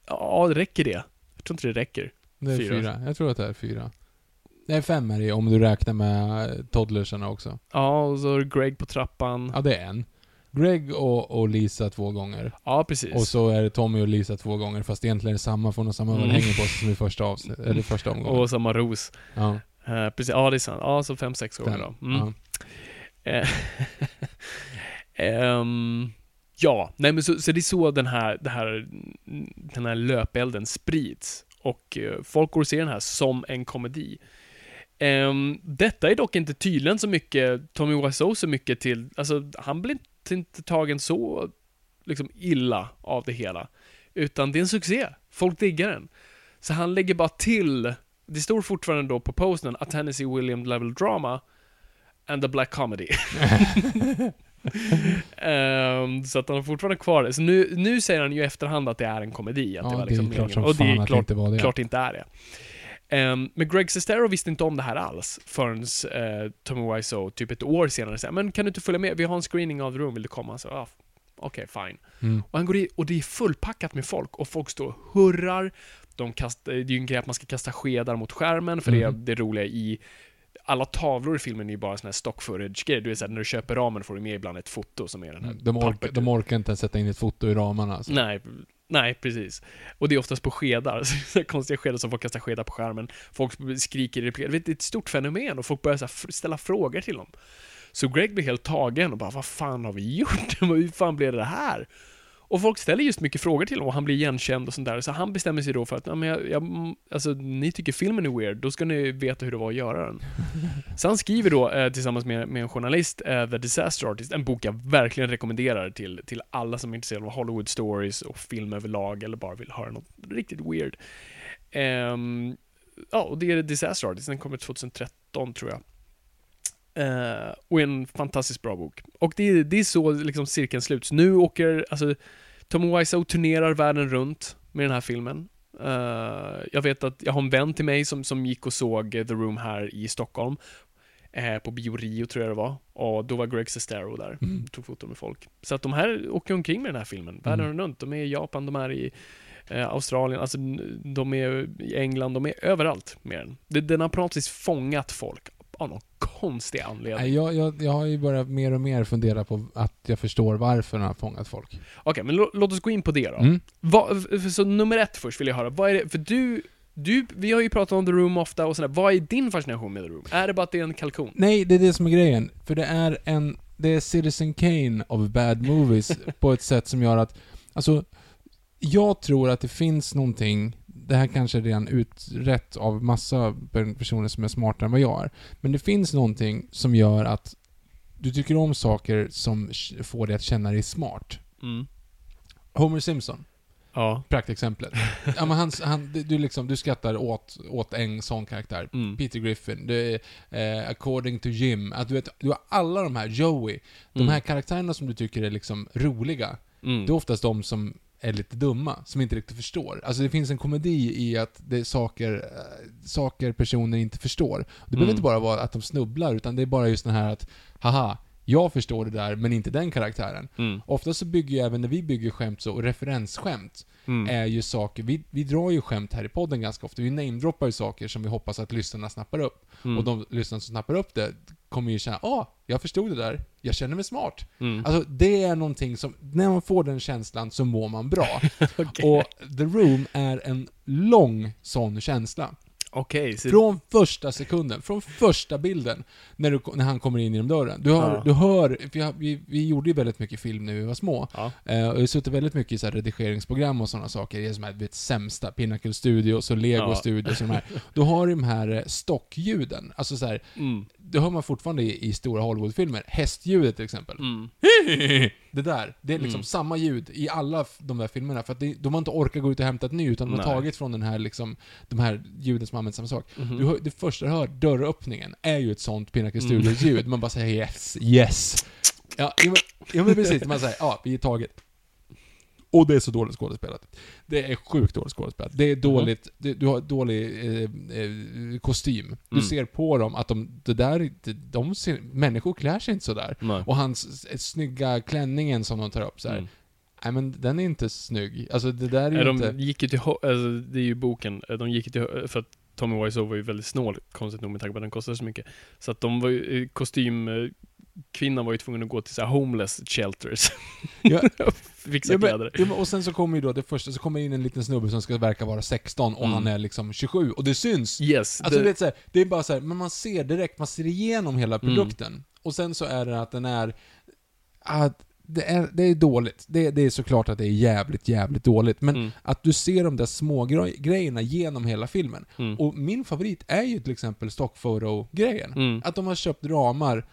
Ja, det räcker det? Jag tror inte det räcker. Det är Fyra. fyra. Jag tror att det är fyra. Nej, fem är det om du räknar med toddlersarna också. Ja, och så är det Greg på trappan. Ja, det är en. Greg och, och Lisa två gånger. Ja, precis. Och så är det Tommy och Lisa två gånger, fast egentligen är det samma, för de har samma Mm. på sig som i första, avsnitt, eller första omgången. Och samma ros. ja, Eh, precis, ja det är sant. Ja, så fem, sex gånger fem. då. Mm. Ja. Eh, ehm, ja, nej men så, så det är så den här, det här, den här löpelden sprids. Och eh, folk går och ser den här som en komedi. Ehm, detta är dock inte tydligen så mycket, Tommy Wiseau så mycket till, alltså han blir inte, inte tagen så liksom illa av det hela. Utan det är en succé. Folk diggar den. Så han lägger bara till, det står fortfarande då på posten, A Tennessee William Level Drama and a Black Comedy. Ehm, så att han har fortfarande kvar det. Så nu, nu säger han ju i efterhand att det är en komedi. Att Ja, det var det är liksom klart som Och det är klart, inte var det. klart inte är det. Ehm, men Greg Sestero visste inte om det här alls förrän uh, Tommy Wiseau typ ett år senare säger men kan du inte följa med? Vi har en screening av The Room, vill du komma? Så, ah, Okej, fine. Mm. Och han går i, och det är fullpackat med folk och folk står och hurrar. De kastar, det är ju en grej att man ska kasta skedar mot skärmen för det är Mhm. det roliga i alla tavlor i filmen är ju bara såna här stock footage-grejer. Du vet såhär, när du köper ramen får du med ibland ett foto som är den här De, pappret. de orkar inte ens sätta in ett foto i ramarna. Alltså. Nej, nej precis. Och det är oftast på skedar, så konstiga skedar som folk kastar skedar på skärmen. Folk skriker i repliker. Det är ett stort fenomen och folk börjar så ställa frågor till dem. Så Greg blir helt tagen och bara vad fan har vi gjort? Hur fan blev det här? Och folk ställer just mycket frågor till honom och han blir igenkänd och sånt där. Så han bestämmer sig då för att, ja, men jag, jag, alltså ni tycker filmen är weird, då ska ni veta hur det var att göra den. Så han skriver då eh, tillsammans med, med en journalist, eh, The Disaster Artist, en bok jag verkligen rekommenderar till, till alla som är intresserade av Hollywood stories och film överlag eller bara vill höra något riktigt weird. Ehm, ja, och det är The Disaster Artist, den kommer 2013 tror jag. Eh, och en fantastiskt bra bok. Och det är, det är så liksom cirkeln sluts. Nu åker, alltså, Tom Wiseau turnerar världen runt med den här filmen. Eh, jag vet att jag har en vän till mig som, som gick och såg The Room här i Stockholm. Eh, på Bio Rio tror jag det var. Och då var Greg Sestero där. Mm. Tog foton med folk. Så att de här åker omkring med den här filmen, världen Mm. runt. De är i Japan, de är i eh, Australien, alltså de är i England, de är överallt med den. Den har på något vis fångat folk av någon konstig anledning. Jag, jag, jag har ju börjat mer och mer fundera på att jag förstår varför den har fångat folk. Okej, men lå- låt oss gå in på det då. Mm. Vad- så nummer ett först vill jag höra, vad är det, för du, du, vi har ju pratat om The Room ofta och sådär, vad är din fascination med The Room? Är det bara att det är en kalkon? Nej, det är det som är grejen. För det är en... Det är Citizen Kane of bad movies på ett sätt som gör att... Alltså, jag tror att det finns någonting, det här kanske är redan utrett av massa personer som är smartare än vad jag är, men det finns någonting som gör att du tycker om saker som får dig att känna dig smart. Mm. Homer Simpson, Ja. praktexemplet. ja, men han, han, du, du, liksom, du skrattar åt, åt en sån karaktär. Mm. Peter Griffin, är, eh, According to Jim, att du vet, du har alla de här, Joey, de Mm. här karaktärerna som du tycker är liksom roliga, Mm. det är oftast de som är lite dumma, som inte riktigt förstår. Alltså det finns en komedi i att det är saker, eh, saker personer inte förstår. Det behöver Mm. inte bara vara att de snubblar, utan det är bara just den här att, haha, jag förstår det där, men inte den karaktären. Mm. Ofta så bygger ju även när vi bygger skämt så, och referensskämt, Mm. är ju saker, vi, vi drar ju skämt här i podden ganska ofta, vi namedroppar ju saker som vi hoppas att lyssnarna snappar upp. Mm. Och de lyssnare som snappar upp det kommer ju känna, ah, jag förstod det där, jag känner mig smart. Mm. Alltså det är någonting som, när man får den känslan så mår man bra. Okej. Och The Room är en lång sån känsla. Okej, så... Från första sekunden, från första bilden, när, du, när han kommer in genom dörren. Du hör, Ja. du hör för jag, vi, vi gjorde ju väldigt mycket film när vi var små. Ja. Eh, och jag har suttit väldigt mycket i så här redigeringsprogram och sådana saker, i som här, du vet, sämsta, Pinnacle Studios och Lego Ja. Studios och de här. Då har du de här eh, stockljuden, alltså så här, Mm. det hör man fortfarande i, i stora Hollywoodfilmer. Hästljudet till exempel. Mm. Det där, det är liksom Mm. samma ljud i alla f- de där filmerna. För att det, de har inte orkat gå ut och hämta ett nytt, utan de har Nej. tagit från den här liksom, de här ljuden som används samma sak. Mhm. Du hör, det första du hör, dörröppningen, är ju ett sånt Pinnacle Mm. Studios-ljud. Man bara säger yes, yes. Ja, ja, men, ja men precis. Man säger ja, vi är taget. Och det är så dåligt skådespelat. Det är sjukt dåligt skådespelat. Det är dåligt, det, du har dålig eh, eh, kostym. Du Mm. ser på dem att de, det där, de, de ser, människor klär sig inte sådär. Nej. Och hans snygga klänningen som de tar upp så här. Mm. Nej men den är inte snygg. Alltså det där är ju inte... De gick ju till, alltså, det är ju boken, de gick ju till, för att Tommy Wiseau var ju väldigt snål, konstigt nog med tanke på att den kostade så mycket. Så att de var ju, eh, kostym, eh, kvinnan var ju tvungen att gå till så homeless shelters. Ja. Fixa Ja, men, kläder. ja, och sen så kommer ju då det första, så kommer in en liten snubbe som ska verka vara 16 och Mm. han är liksom 27 och det syns. Yes. Alltså det, du vet så här, det är bara så här, men man ser direkt, man ser igenom hela Mm. produkten. Och sen så är det att den är... Att det, är, det är dåligt. Det, det är såklart att det är jävligt, jävligt dåligt. Men Mm. att du ser de där små gre- grejerna genom hela filmen. Mm. Och min favorit är ju till exempel stockphoto-grejen. Mm. Att de har köpt ramar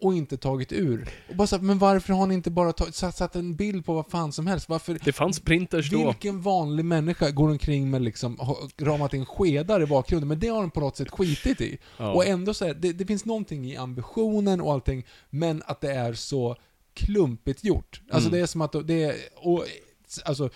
och inte tagit ur. Och bara så här, men varför har ni inte bara tagit, satt, satt en bild på vad fan som helst? Varför... Det fanns printers då. Vilken vanlig människa går omkring med liksom, ramat in skedar i bakgrunden, men det har de på något sätt skitit i. Ja. Och ändå så här, det, det finns någonting i ambitionen och allting, men att det är så klumpigt gjort. Alltså Mm. det är som att det är, och, alltså,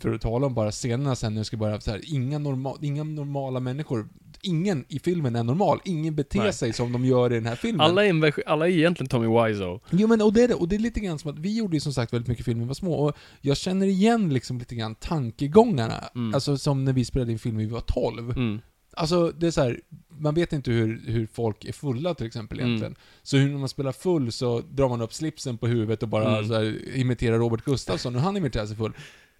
för att tala om bara scenerna sen när jag ska börja så här, inga, norma, inga normala människor, ingen i filmen är normal, ingen beter Nej. sig som de gör i den här filmen. Alla är, alla är egentligen Tommy Wiseau. Jo men och det är det, och det är lite grann som att vi gjorde ju som sagt väldigt mycket film när vi var små, och jag känner igen liksom lite grann tankegångarna, Mm. alltså som när vi spelade in film när vi var 12. Mm. Alltså, det är så här, man vet inte hur, hur folk är fulla till exempel Mm. egentligen. Så hur, när man spelar full så drar man upp slipsen på huvudet och bara Mm. så här, imiterar Robert Gustafsson och han imiterar sig full.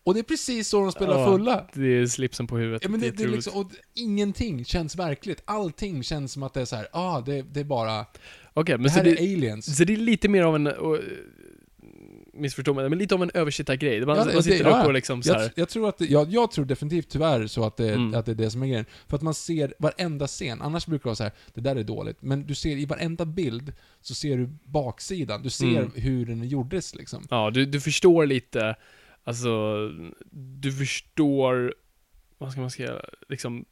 Och det är precis så de spelar Ja, fulla. Det är slipsen på huvudet. Ja, men det, det är liksom, och ingenting känns verkligt. Allting känns som att det är så här, ah, det, det är bara, Okej, men det så här det, är aliens. så det är lite mer av en... Missförstå mig, men lite av en översittargrej. Man, Ja, man sitter det- upp ja, och liksom så här, Jag, jag tror att det, jag, jag tror definitivt tyvärr så att det, Mm. att det är det som är grejen. För att man ser varenda scen, annars brukar det vara så här, det där är dåligt. Men du ser i varenda bild, så ser du baksidan. Du ser Mm. hur den gjordes liksom. Ja, du, du förstår lite, alltså, du förstår, vad ska man säga, liksom,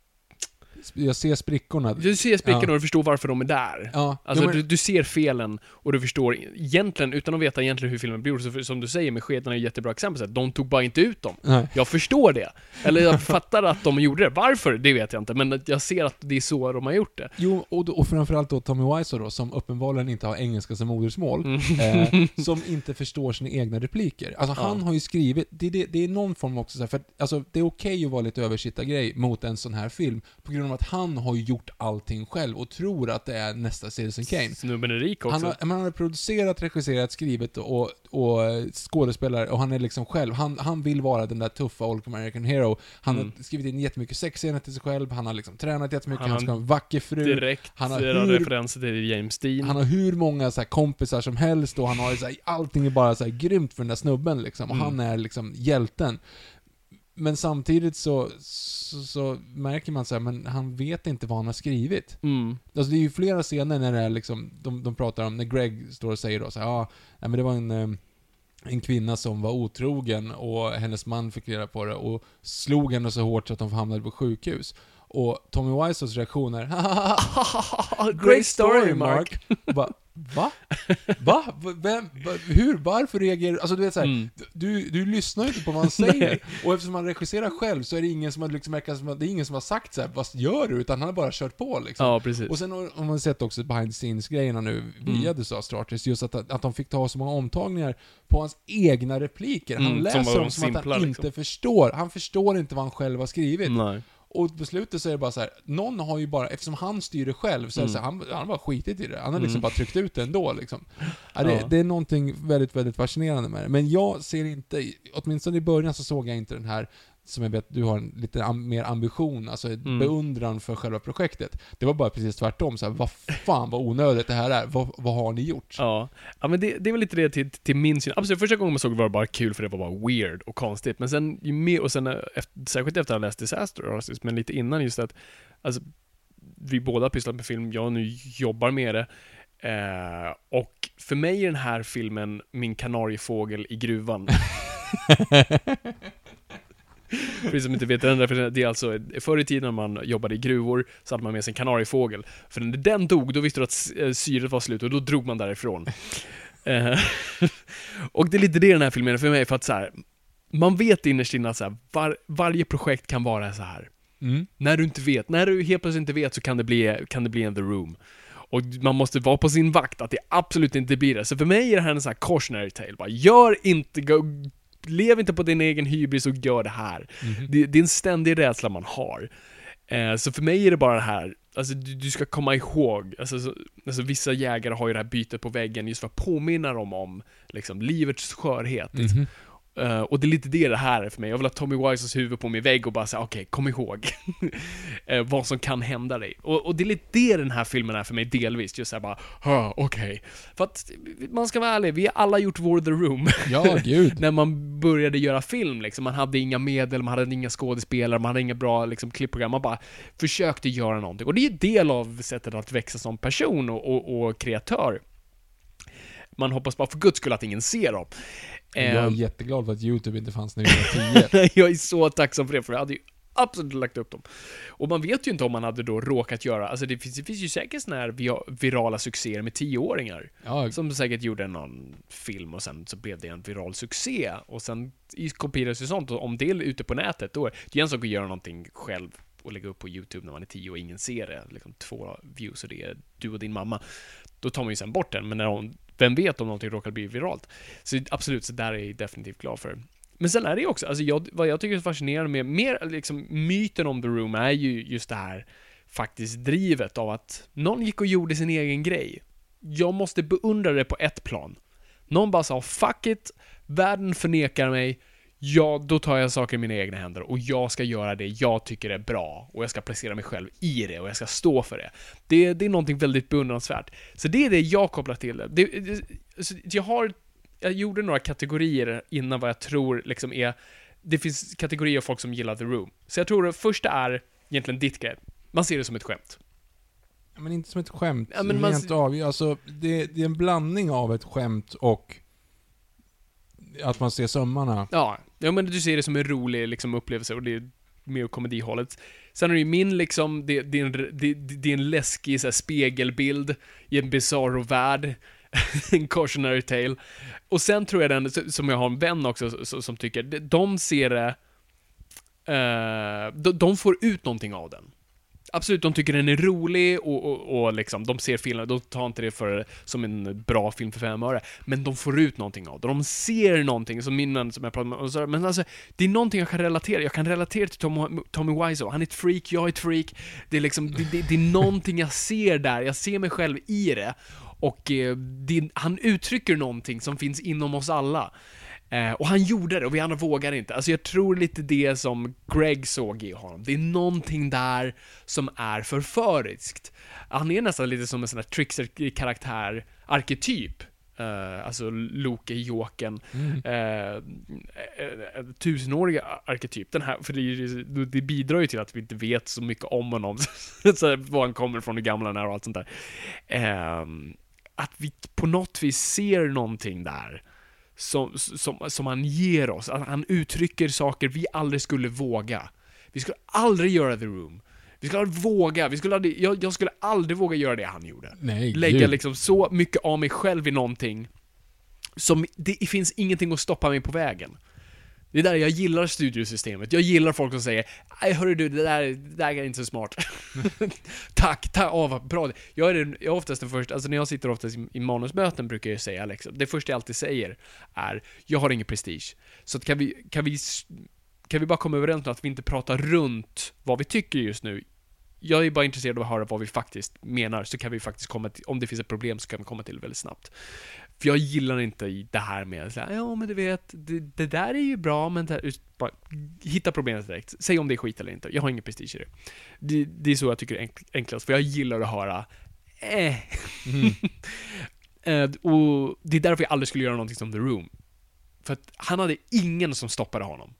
Jag ser sprickorna. du ser sprickorna Ja. och du förstår varför de är där. Ja, Alltså, ja, men, du, du ser felen och du förstår egentligen, utan att veta egentligen hur filmen blir så som du säger med skedarna är ett jättebra exempel, så att de tog bara inte ut dem. nej. Jag förstår det. Eller jag fattar att de gjorde det. Varför? Det vet jag inte, men jag ser att det är så de har gjort det. Jo, och, och framförallt då Tommy Wiseau då, som uppenbarligen inte har engelska som modersmål. Mm. Eh, som inte förstår sina egna repliker. Alltså han har ju skrivit, det, det, det är någon form också så här, för att, alltså det är okej att vara lite översittargrej mot en sån här film, på grund av att han har gjort allting själv och tror att det är nästa Citizen Kane. Snubben är rik också. Han har, man har producerat, regisserat, skrivit och, och skådespelare och han är liksom själv, han, han vill vara den där tuffa All American Hero. Han Mm. har skrivit in jättemycket sexscener till sig själv, han har liksom tränat jättemycket, Han han, ska ha en vacker fru. Direkt han har har hur- referenser till James Dean. Han har hur många så här, kompisar som helst och han har så här, allting är bara så här, grymt för den där snubben liksom. Och Mm. han är liksom hjälten. Men samtidigt så, så, så märker man så här, men han vet inte vad han har skrivit. Mm. Alltså det är ju flera scener när det är liksom, de, de pratar om, när Greg står och säger då så här, ja, nej, men det var en, eh, en kvinna som var otrogen och hennes man fick reda på det och slog henne så hårt så att de hamnade på sjukhus. Och Tommy Wiseaus reaktion är Great story, Mark. Och bara, va? Va? Vem? Hur? Varför reagerar du? Alltså du vet såhär, Mm. du, du lyssnar ju inte på vad han säger. och eftersom han regisserar själv så är det ingen som har liksom som att, det är ingen som har sagt så här, vad gör du? Utan han har bara kört på liksom. Ja, precis. Och sen har man sett också behind the scenes-grejerna nu via Mm. Star Starters, just att, att de fick ta så många omtagningar på hans egna repliker. Han Mm, som läser var dem som att simpla, han liksom. inte förstår. Han förstår inte vad han själv har skrivit. Nej. Och på slutet så är det bara så här, någon har ju bara, eftersom han styr det själv, så Mm. så här, han, han har bara skitit i det. Han har liksom Mm. bara tryckt ut det ändå liksom. Ja, det, Ja. det är någonting väldigt, väldigt fascinerande med det. Men jag ser inte, åtminstone i början så såg jag inte den här, som jag vet du har en lite am, mer ambition, alltså Mm. beundran för själva projektet. Det var bara precis tvärtom, så här, vad fan vad onödigt det här är, vad, vad har ni gjort? Ja, ja men det, det är väl lite det till, till min syn. Absolut, första gången man såg det var det bara kul för det var bara weird och konstigt. Men sen ju mer, och sen eh, efter, särskilt efter att ha läst Disaster men lite innan just att, alltså, vi båda pysslat med film, jag nu jobbar med det. Eh, och för mig är den här filmen min kanariefågel i gruvan. För er som inte vet den referensen, det är alltså förr i tiden när man jobbade i gruvor så hade man med sig en kanariefågel. För när den dog, då visste du att eh, syret var slut och då drog man därifrån. Eh, och det är lite det den här filmen är för mig, för att så här, man vet innerst inne att så här, var, varje projekt kan vara så här. Mm. När du inte vet, när du helt plötsligt inte vet så kan det bli, kan det bli en the room. Och man måste vara på sin vakt att det absolut inte blir det. Så för mig är det här en sån här cautionary tale. Bara, gör inte, go, lev inte på din egen hybris och gör det här. Mhm. Det, det är en ständig rädsla man har. Eh, så för mig är det bara det här, alltså du, du ska komma ihåg, alltså, så, alltså vissa jägare har ju det här bytet på väggen just för att påminna dem om liksom, livets skörhet. Mhm. Eh, och det är lite det det här är för mig. Jag vill ha Tommy Wiseaus huvud på min vägg och bara säga okej, kom ihåg eh, vad som kan hända dig. Och, och det är lite det den här filmen är för mig delvis. Just såhär bara, "Hö, okej. För att man ska vara ärlig, vi har alla gjort War the Room. Ja, gud. när man började göra film liksom. Man hade inga medel, man hade inga skådespelare, man hade inga bra liksom, klippprogram. Man bara försökte göra någonting. Och det är ju del av sättet att växa som person och, och, och kreatör. Man hoppas bara för guds skull att ingen ser dem. Jag är Ehm, jätteglad för att YouTube inte fanns när jag var 10. jag är så tacksam för det, för jag hade ju absolut lagt upp dem. Och man vet ju inte om man hade då råkat göra, alltså det finns, det finns ju säkert såna här virala succéer med tioåringar. Ja, Som säkert gjorde någon film och sen så blev det en viral succé. Och sen kopieras ju sånt. Och om det är ute på nätet, då är det är en sak att göra någonting själv och lägga upp på YouTube när man är tio och ingen ser det. Liksom två views och det är du och din mamma. Då tar man ju sen bort den. Men när hon, vem vet om någonting råkar bli viralt? Så absolut, så där är jag definitivt glad för. Men sen är det ju också, alltså jag, vad jag tycker är fascinerande med, mer liksom myten om The Room är ju just det här faktiskt drivet av att någon gick och gjorde sin egen grej. Jag måste beundra det på ett plan. Någon bara sa 'fuck it, världen förnekar mig, ja, då tar jag saker i mina egna händer och jag ska göra det jag tycker är bra och jag ska placera mig själv i det och jag ska stå för det. Det, det är någonting väldigt beundransvärt. Så det är det jag kopplar till det. det, jag har, jag gjorde några kategorier innan vad jag tror liksom är, det finns kategorier av folk som gillar The Room. Så jag tror det första är egentligen ditt grej. Man ser det som ett skämt. men inte som ett skämt. Ja, men man- Rent av. Alltså, det, det är en blandning av ett skämt och att man ser sömmarna. Ja, ja men du ser det som en rolig liksom, upplevelse och det är mer komedihållet. Sen är det ju min liksom, det, det, är, en, det, det är en läskig så här, spegelbild i en bizarro värld. en cautionary tale. Och sen tror jag den, som jag har en vän också som, tycker, de ser det, eh, de, de får ut någonting av den. Absolut, de tycker den är rolig och, och, och liksom, de ser filmen, de tar inte det för, som en bra film för fem öre. Men de får ut någonting av det. De ser någonting, som min som jag pratade med, så, men alltså, det är någonting jag kan relatera, jag kan relatera till Tom, Tommy Wiseau. Han är ett freak, jag är ett freak. Det är liksom, det, det, det är någonting jag ser där, jag ser mig själv i det. Och eh, det, han uttrycker någonting som finns inom oss alla. Eh, och han gjorde det, och vi andra vågar inte. Alltså jag tror lite det som Greg såg i honom. Det är någonting där som är förföriskt. Han är nästan lite som en sån här trickster-karaktär, arketyp. Eh, alltså Loke, Jokern, eh, eh, eh, tusenåriga arketyp. Den här, för det, det bidrar ju till att vi inte vet så mycket om honom. så var han kommer från, hur gammal han är och allt sånt där. Ehm, att vi på något vis ser någonting där som, som, som han ger oss. Att han uttrycker saker vi aldrig skulle våga. Vi skulle aldrig göra The Room. Vi skulle aldrig våga, vi skulle aldrig, jag, jag skulle aldrig våga göra det han gjorde. Nej, Lägga gud. liksom så mycket av mig själv i någonting som, det finns ingenting att stoppa mig på vägen. Det är där jag gillar studiosystemet. Jag gillar folk som säger Nej hörru du, det där, det där är inte så smart. tack, tack, åh vad bra. Jag är, den, jag är oftast den första, alltså när jag sitter oftast i, i manusmöten brukar jag säga liksom, det första jag alltid säger är Jag har ingen prestige. Så att kan vi, kan vi, kan vi bara komma överens om att vi inte pratar runt vad vi tycker just nu. Jag är bara intresserad av att höra vad vi faktiskt menar, så kan vi faktiskt komma till, om det finns ett problem så kan vi komma till det väldigt snabbt. För jag gillar inte det här med så här, ja men du vet, det, det där är ju bra men det här, bara, hitta problemet direkt. Säg om det är skit eller inte. Jag har ingen prestige i det. Det, det är så jag tycker det är enk- enklast, för jag gillar att höra eh. Eh, och det är därför jag aldrig skulle göra någonting som The Room. För att han hade ingen som stoppade honom.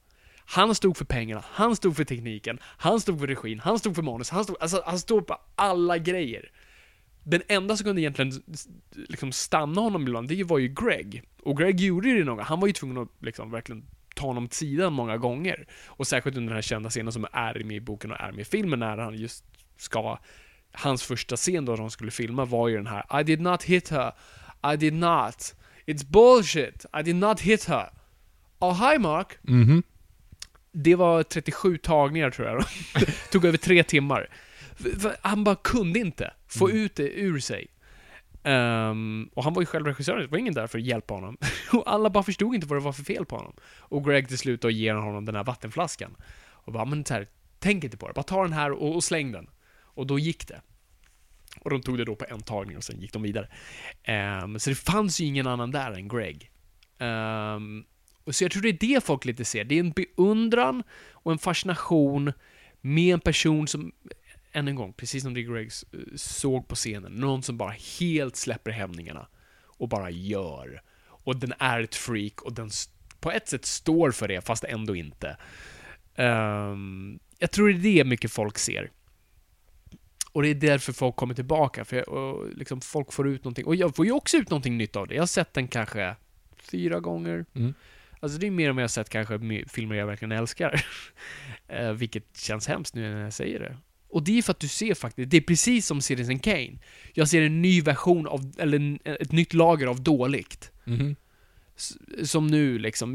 Han stod för pengarna, han stod för tekniken, han stod för regin, han stod för manus, han stod, alltså, han stod på alla grejer. Den enda som kunde egentligen liksom stanna honom ibland, det var ju Greg. Och Greg gjorde ju det några, han var ju tvungen att liksom verkligen ta honom åt sidan många gånger. Och särskilt under den här kända scenen som är med i boken och är med i filmen, när han just ska... Hans första scen då de skulle filma var ju den här I did not hit her. I did not. It's bullshit. I did not hit her. Oh, hi Mark. Mhm. Det var 37 tagningar tror jag. Tog över tre timmar. Han bara kunde inte få ut det ur sig. Ehm, och han var ju själv regissör, det var ingen där för att hjälpa honom. Och alla bara förstod inte vad det var för fel på honom. Och Greg till slut då ger honom den här vattenflaskan. Och bara, men så här, tänk inte på det, bara ta den här och, och släng den. Och då gick det. Och de tog det då på en tagning och sen gick de vidare. Ehm, så det fanns ju ingen annan där än Greg. Ehm, och så jag tror det är det folk lite ser. Det är en beundran och en fascination med en person som, än en gång, precis som det Greg s- såg på scenen, någon som bara helt släpper hämningarna och bara gör. Och den är ett freak och den på ett sätt står för det, fast ändå inte. Ehm, jag tror det är det mycket folk ser. Och det är därför folk kommer tillbaka, för jag, och liksom folk får ut någonting. Och jag får ju också ut någonting nytt av det. Jag har sett den kanske fyra gånger. Mm. Alltså det är mer och mer sett kanske filmer jag verkligen älskar. Eh, vilket känns hemskt nu när jag säger det. Och det är för att du ser faktiskt, det är precis som Citizen Kane. Jag ser en ny version av, eller en, ett nytt lager av dåligt. S- Som nu liksom,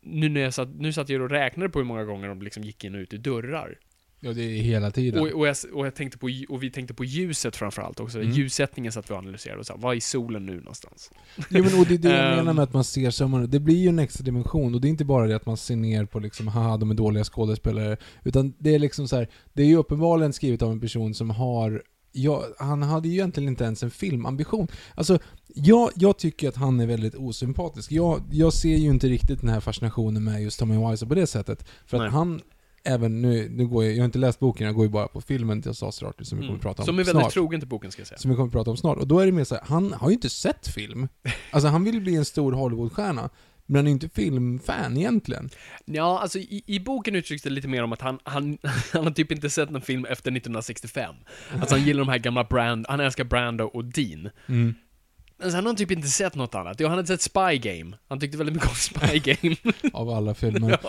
nu när jag satt, nu satt jag och räknade på hur många gånger de liksom gick in och ut i dörrar. Ja, det är hela tiden. Och, och, jag, och jag tänkte på, och vi tänkte på ljuset framförallt också. Mm. Ljussättningen satt vi och analyserade och sa, vad är solen nu någonstans? Jo, men, och det är det jag Ehm. menar med att man ser sömmarna. Det blir ju en extra dimension och det är inte bara det att man ser ner på liksom, haha, de är dåliga skådespelare. Utan det är liksom så här, det är ju uppenbarligen skrivet av en person som har Ja, han hade ju egentligen inte ens en filmambition. Alltså, jag, jag tycker att han är väldigt osympatisk. Jag, jag ser ju inte riktigt den här fascinationen med just Tommy Wiseau på det sättet. För att Nej. han, även nu, nu går jag, jag har inte läst boken, jag går ju bara på filmen till Arthur som vi kommer att prata om Mm. Som är väldigt snart. trogen till boken ska jag säga. Som vi kommer att prata om snart. Och då är det mer så här, han har ju inte sett film. Alltså han vill bli en stor Hollywoodstjärna. Men han är inte filmfan egentligen. Ja, alltså i, i boken uttrycks det lite mer om att han, han, han har typ inte sett någon film efter 1965. Alltså han gillar de här gamla Brand, han älskar Brando och Dean. Alltså han har typ inte sett något annat. Jo, han hade sett Spy Game. Han tyckte väldigt mycket om Spy Game. Av alla filmer.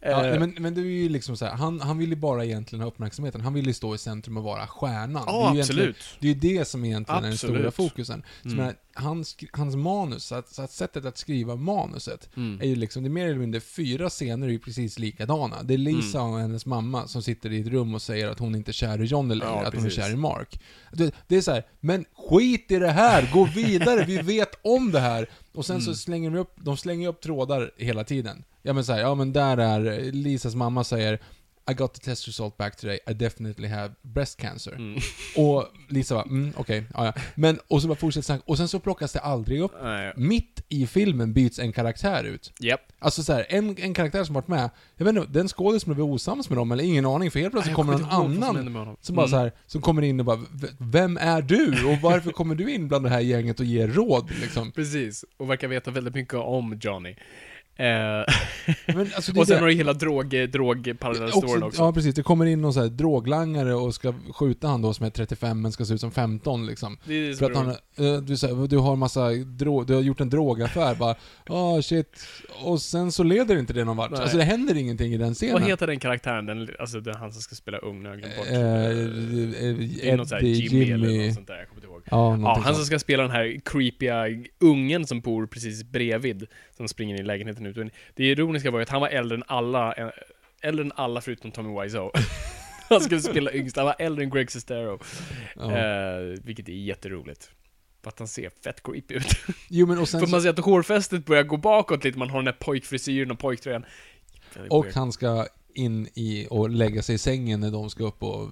ja. Eh, men, men det är ju liksom så här, han, han vill ju bara egentligen ha uppmärksamheten. Han vill ju stå i centrum och vara stjärnan. Ja, det är absolut. Det är ju det som egentligen är den stora Absolut. fokusen. Så Mm. menar, hans, hans manus, så att, så att sättet att skriva manuset, Mm. är ju liksom, det är mer eller mindre fyra scener är ju precis likadana. Det är Lisa Mm. och hennes mamma som sitter i ett rum och säger att hon inte är kär i Johnny längre, Ja, att hon är precis. kär i Mark. Det, är så här, men skit i det här, gå vidare, vi vet om det här. Och sen så Mm. slänger de upp, de slänger upp trådar hela tiden. Ja men så här, ja men där är, Lisas mamma säger I got the test result back today, I definitely have breast cancer. Mm. Och Lisa bara, mm, okej, ja. Men, och så bara fortsätter snacka, och sen så plockas det aldrig upp. Nej. Mitt i filmen byts en karaktär ut. Japp. Alltså så här, en, en karaktär som varit med, jag vet inte, den skådespelaren blev osams med dem, eller ingen aning, för helt plötsligt kommer någon som annan honom. som bara Mm. så här, som kommer in och bara, "V- vem är du? Och varför kommer du in bland det här gänget och ger råd liksom? Precis, och verkar veta väldigt mycket om Johnny. Eh, alltså, det och sen det. har du hela drog, drog parallella storyn också. Ja, precis. Det kommer in någon så här droglangare och ska skjuta han då som är 35 men ska se ut som 15 liksom. Det är För så att han, eh, du, har massa dro, du har gjort en drogaffär bara, ah shit. Och sen så leder inte det någon vart. Nej. Alltså det händer ingenting i den scenen. Vad heter den karaktären? Den, alltså den han som ska spela ung, nu jag bort. Eh, det är något sånt här Eddie, Jimmy, eller Jimmy. något sånt där, jag kommer inte ihåg. Ja, Ja, han som ska spela den här creepiga ungen som bor precis bredvid, som springer in i lägenheten ut. Det ironiska var ju att han var äldre än alla, eh, äldre än alla förutom Tommy Wiseau. han skulle spela yngst, han var äldre än Greg Sestero. Ja. Eh, vilket är jätteroligt. För att han ser fett creepy ut. Jo men och sen För man ser att hårfästet börjar gå bakåt lite, man har den där pojkfrisyren och pojktröjan. Och han ska in i och lägga sig i sängen när de ska upp och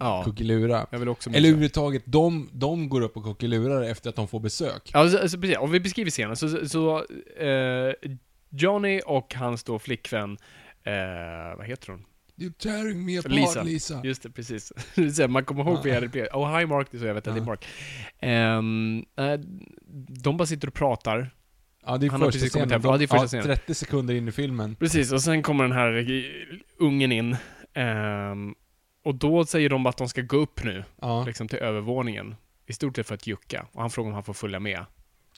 Ja. kuckelura. Eller överhuvudtaget, de, de går upp och kuckelurar efter att de får besök. Ja, alltså, precis. Om vi beskriver scenen, så, så eh, Johnny och hans då flickvän, eh, vad heter hon? You're tearing me apart Lisa. Lisa. Just det, precis. Man kommer ihåg via replik. Oh, hi Mark, det är så jag vet att det är Ja. Mark. Eh, de bara sitter och pratar. Ja, det är Han första scenen. Ja, det är första scenen. 30 sekunder in i filmen. Precis, och sen kommer den här eh, ungen in. Ehm, och då säger de att de ska gå upp nu, Ja, liksom till övervåningen. I stort sett för att jucka. Och han frågar om han får följa med.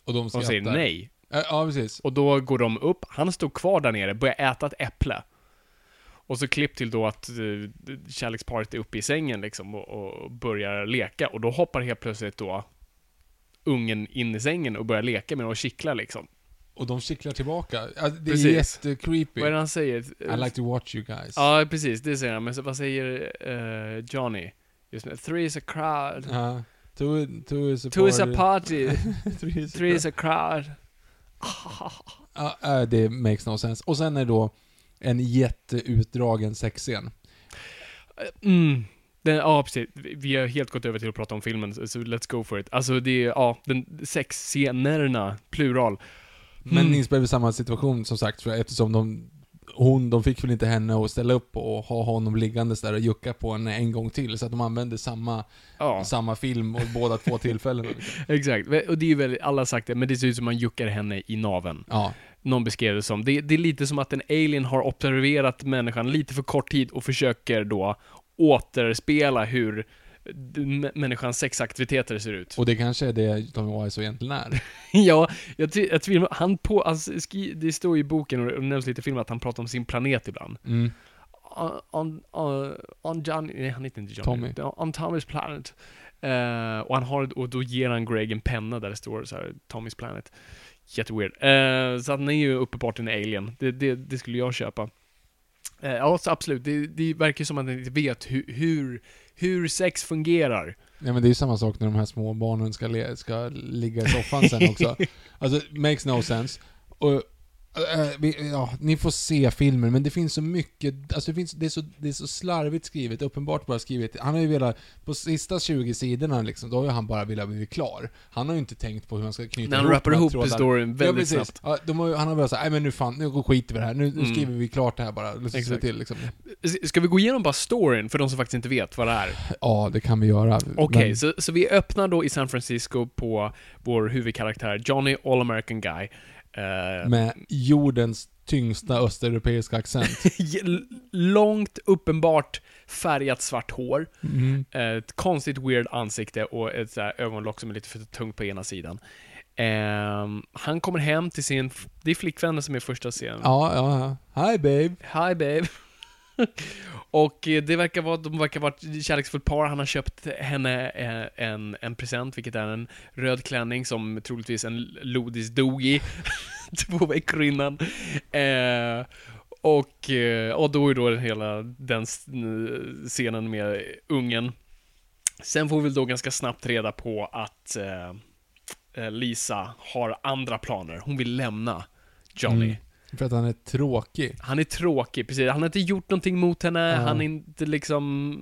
och de Och de säger nej. Ja, precis. Och då går de upp, han står kvar där nere, börjar äta ett äpple. Och så klipp till då att uh, kärleksparet är uppe i sängen liksom och, och börjar leka. Och då hoppar helt plötsligt då ungen in i sängen och börjar leka med och kittla liksom. Och de kittlar tillbaka. Alltså, det Precis. är jättecreepy. Vad är det han säger? I like to watch you guys. Ja, precis, det säger han. Men så, vad säger eh, Johnny? Just nu, three is a crowd. Ja. Two, two is a Two is a party. party. Three is a Three is a crowd. Ja, äh, det makes no sense. Och sen är det då en jätteutdragen sexscen. Mm. Den, ja, precis. Vi- har helt gått över till att prata om filmen, så let's go for it. Alltså det är, ja, den sexscenerna, plural. Men Mm. inspelad i samma situation som sagt, eftersom de hon, de fick väl inte henne att ställa upp och ha honom liggandes där och jucka på henne en gång till, så att de använde samma, Ja, samma film och båda två tillfällena. Exakt. Och det är väl, alla har sagt det, men det ser ut som man juckar henne i naven. Ja. Någon beskrev det som. Det, det är lite som att en alien har observerat människan lite för kort tid och försöker då återspela hur människans sexaktiviteter ser ut. Och det kanske är det Tommy Wiseau egentligen är. ja, jag, jag tvivlar, han på, alltså, det står i boken och det nämns lite i filmen att han pratar om sin planet ibland. Mm. On, on, on, on Johnny, nej han heter inte Johnny. Tommy. On Tommy's planet. Eh, och han har, och då ger han Greg en penna där det står så här, Tommy's planet. Jätteweird. Uh, så han är ju uppenbart en alien. Det, det, det skulle jag köpa. Eh, ja, så absolut. Det, det verkar som att han inte vet hur, hur, hur sex fungerar. Ja men det är ju samma sak när de här små barnen ska, ska ligga i soffan sen också. Alltså, makes no sense. Och, ja, ni får se filmen, men det finns så mycket, alltså det, finns, det, är så, det är så slarvigt skrivet, uppenbart bara skrivet. Han har ju velat, på sista 20 sidorna liksom, då har ju han bara velat bli klar. Han har ju inte tänkt på hur han ska knyta När han ihop rappar de här ihop storyn Ja, väldigt precis. snabbt. Ja, de har, han har velat säga, nej men nu fan, nu skiter vi det här. Nu, nu Mm. skriver vi klart det här bara. Se Exakt. till liksom. Ska vi gå igenom bara storyn för de som faktiskt inte vet vad det är? Ja, det kan vi göra. Okej, Men- så, så vi öppnar då i San Francisco på vår huvudkaraktär Johnny All American Guy. Eh, Med jordens tyngsta östeuropeiska accent. långt, uppenbart färgat svart hår. Mm. Ett konstigt weird ansikte och ett så ögonlock som är lite för tungt på ena sidan. Ehm, han kommer hem till sin, det är flickvännen som är första scenen. Ja, ja, ja. Hi babe. Hi babe. och eh, det verkar vara, de verkar vara ett kärleksfullt par. Han har köpt henne eh, en, en present, vilket är en röd klänning som troligtvis en Lodis dog i. Två veckor eh, och, eh, och då är då hela den scenen med ungen. Sen får vi väl då ganska snabbt reda på att eh, Lisa har andra planer. Hon vill lämna Johnny. Mm. För att han är tråkig. Han är tråkig, precis. Han har inte gjort någonting mot henne, Ja. han är inte liksom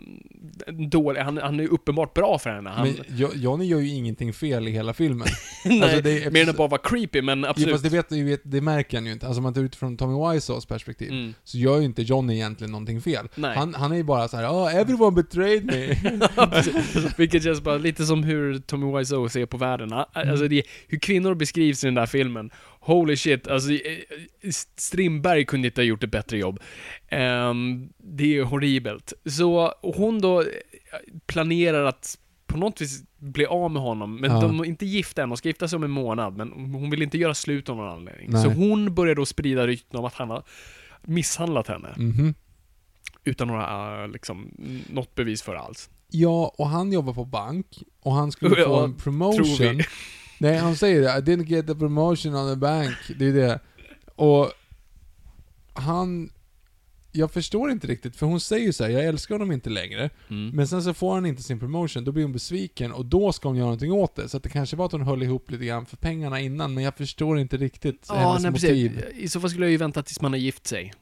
dålig, han, han är uppenbart bra för henne. Han, Men Jo- Johnny gör ju ingenting fel i hela filmen. nej, alltså, det är- mer än att bara vara creepy, men Ja, absolut. fast det, vet, det, vet, det märker han ju inte. Alltså om man tar utifrån Tommy Wiseaus perspektiv, Mm. så gör ju inte Johnny egentligen någonting fel. Nej. Han, han är ju bara så här: oh, everyone betrayed me. Vilket känns bara lite som hur Tommy Wiseau ser på världen. Alltså det, hur kvinnor beskrivs i den där filmen. Holy shit, alltså Strindberg kunde inte ha gjort ett bättre jobb. Ehm, det är horribelt. Så hon då eh, planerar att på något vis bli av med honom, men Ja. de är inte gifta än, de ska gifta sig om en månad, men hon vill inte göra slut av någon anledning. Nej. Så hon börjar då sprida rykten om att han har misshandlat henne, Mhm. utan några, eh, liksom, något bevis för alls. Ja, och han jobbar på bank, och han skulle få Ja, en tror promotion. Nej, han säger det. I didn't get the promotion on the bank. Det är det. Och han... Jag förstår inte riktigt, för hon säger ju så här, jag älskar honom inte längre. Mm. Men sen så får han inte sin promotion, då blir hon besviken och då ska hon göra någonting åt det. Så att det kanske var att hon höll ihop lite grann för pengarna innan, men jag förstår inte riktigt Ja, hennes nej, motiv. precis. I så fall skulle jag ju vänta tills man har gift sig.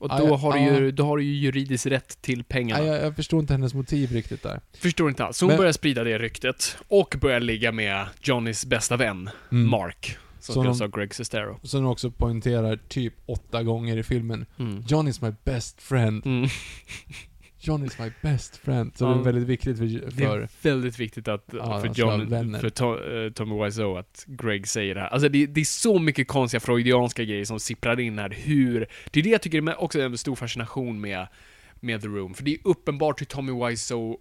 Och Ja, då, ja, har, du ja. ju, då har du ju juridisk rätt till pengarna. Nej, jag, jag förstår inte hennes motiv riktigt där. Förstår inte alls. Så hon Men- börjar sprida det ryktet. Och börjar ligga med Johnnys bästa vän, Mm. Mark. Som spelas de- av Greg Sestero. Som hon också poängterar typ åtta gånger i filmen. Mm. John is my best friend. Mm. John is my best friend. Så Ja. det är väldigt viktigt för... Det för är väldigt viktigt att, Ja, för vara John, för To, eh, Tommy Wiseau, att Greg säger det här. Alltså det, det är så mycket konstiga freudianska grejer som sipprar in här. Hur, det är det jag tycker är också en stor fascination med, med The Room. För det är uppenbart hur Tommy Wiseau,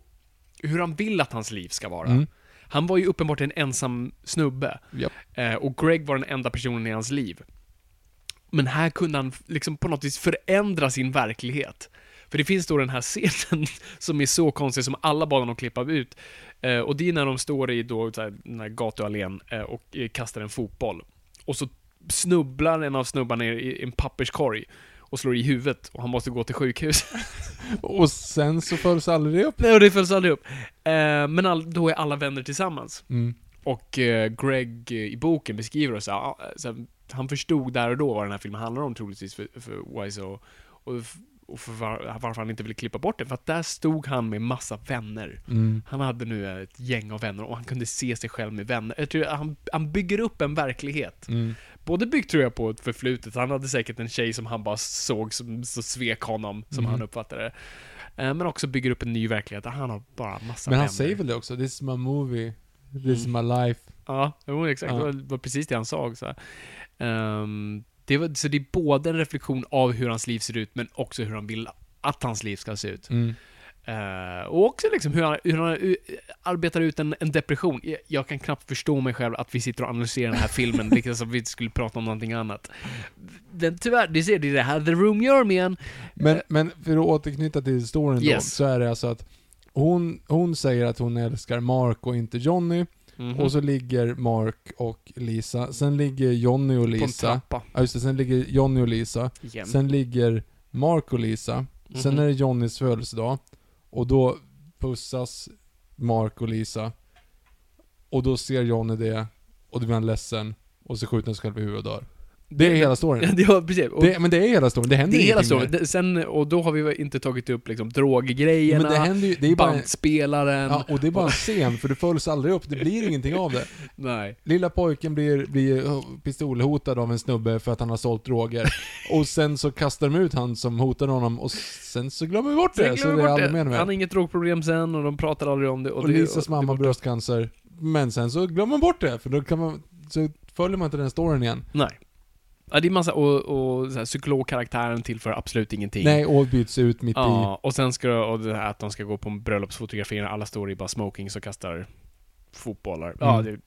hur han vill att hans liv ska vara. Mm. Han var ju uppenbart en ensam snubbe. Japp. Eh, och Greg var den enda personen i hans liv. Men här kunde han liksom på något vis förändra sin verklighet. För det finns då den här scenen som är så konstig, som alla bad honom klippa ut. Eh, och det är när de står i då, så här, den här gatuallén eh, och eh, kastar en fotboll. Och så snubblar en av snubbarna i en papperskorg och slår i huvudet och han måste gå till sjukhus. Och sen så följs aldrig det upp. Nej, och det följs aldrig upp. Eh, men all, då är alla vänner tillsammans. Mm. Och eh, Greg i boken beskriver det så, här, så här, han förstod där och då vad den här filmen handlar om troligtvis för, för Wiseau. Och, f- och för var, varför han inte ville klippa bort det. För att där stod han med massa vänner. Mm. Han hade nu ett gäng av vänner och han kunde se sig själv med vänner. Jag tror han, han bygger upp en verklighet. Mm. Både byggt tror jag på ett förflutet, han hade säkert en tjej som han bara såg som så svek honom, som Mm. han uppfattade det. Eh, Men också bygger upp en ny verklighet där han har bara massa Men han vänner. säger väl det också? This is my movie. This is my life. Ja, jo, exakt. Ja. Det var- var precis det han sa. Så, här. Det var, så det är både en reflektion av hur hans liv ser ut, men också hur han vill att hans liv ska se ut. Mm. Eh, och också liksom hur han, hur han uh, arbetar ut en, en depression. Jag, jag kan knappt förstå mig själv att vi sitter och analyserar den här filmen, liksom som vi skulle prata om någonting annat. Men tyvärr, det ser det är det här The Room gör med en. Men, men för att återknyta till historien då, Yes. så är det alltså att hon, hon säger att hon älskar Mark och inte Johnny, Mhm. och så ligger Mark och Lisa, sen ligger Johnny och På en Lisa, trappa. ja just det, sen ligger Johnny och Lisa, Igen. sen ligger Mark och Lisa, sen Mhm. är det Johnnys födelsedag, och då pussas Mark och Lisa, och då ser Johnny det, och då blir han ledsen, och så skjuter han sig själv i huvudet och dör. Det är hela storyn. var precis. Och Det, men det är hela storyn, det händer det är hela storyn. Det- Sen, och då har vi inte tagit upp liksom Men droggrejerna, det händer ju, det är bara bandspelaren. Ja, och det är bara en scen, för det följs aldrig upp, det blir ingenting av det. Nej. Lilla pojken blir, blir pistolhotad av en snubbe för att han har sålt droger. Och sen så kastar de ut han som hotade honom, och sen så glömmer vi bort det, så det är aldrig mer Han har inget drogproblem sen och de pratar aldrig om det. Och det, Lisas och- mamma det- bröstcancer. Men sen så glömmer man bort det, för då kan man, så följer man inte den storyn igen. Nej. Ja, det är massa, och, och så här, psykologkaraktären tillför absolut ingenting. Nej, och byts ut mitt Ja, och sen ska och det här att de ska gå på en bröllopsfotografering, alla står i bara smokings och kastar fotbollar. Ja, Mm. det,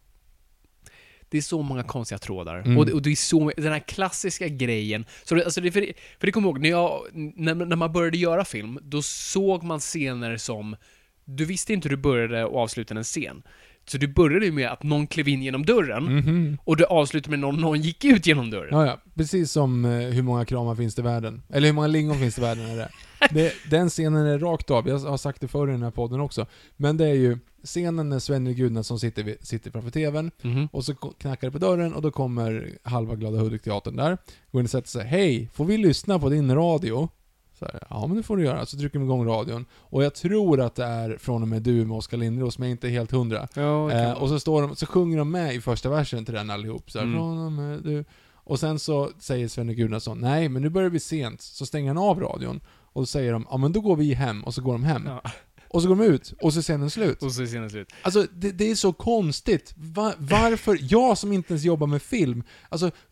det är så många konstiga trådar. Mm. Och, det, och det är så, den här klassiska grejen. Så det, alltså det, för, för det kommer ihåg, när, jag, när, när man började göra film, då såg man scener som, du visste inte hur du började och avslutade en scen. Så du började ju med att någon klev in genom dörren, i. Mhm. och du avslutade med någon, någon gick ut genom dörren. Ja, ja. Precis som eh, hur många kramar finns det i världen? Eller hur många lingon finns det i världen är det. det. Den scenen är rakt av, jag har sagt det förr i den här podden också. Men det är ju scenen när Sven Gudnason sitter, vid- sitter framför TVn, Mhm. och så knackar det på dörren och då kommer halva Glada Hudik-teatern där. Går in och sätter sig. Hej, får vi lyssna på din radio? Så här, ja men det får du göra. Så trycker de igång radion. Och jag tror att det är från och med du med Oskar Lindros, men jag är inte helt hundra. Ja, kan Eh, och så, står de, så sjunger de med i första versen till den allihop. Så här, Mm. från och med du. Och sen så säger Sven Gudnason, nej men nu börjar bli sent. Så stänger han av radion. Och då säger de, ja men då går vi hem. Och så går de hem. Ja. Och så går de ut. Och så är scenen slut. Och så är scenen slut. Alltså, det, det är så konstigt. Va, varför, jag som inte ens jobbar med film, alltså, vi-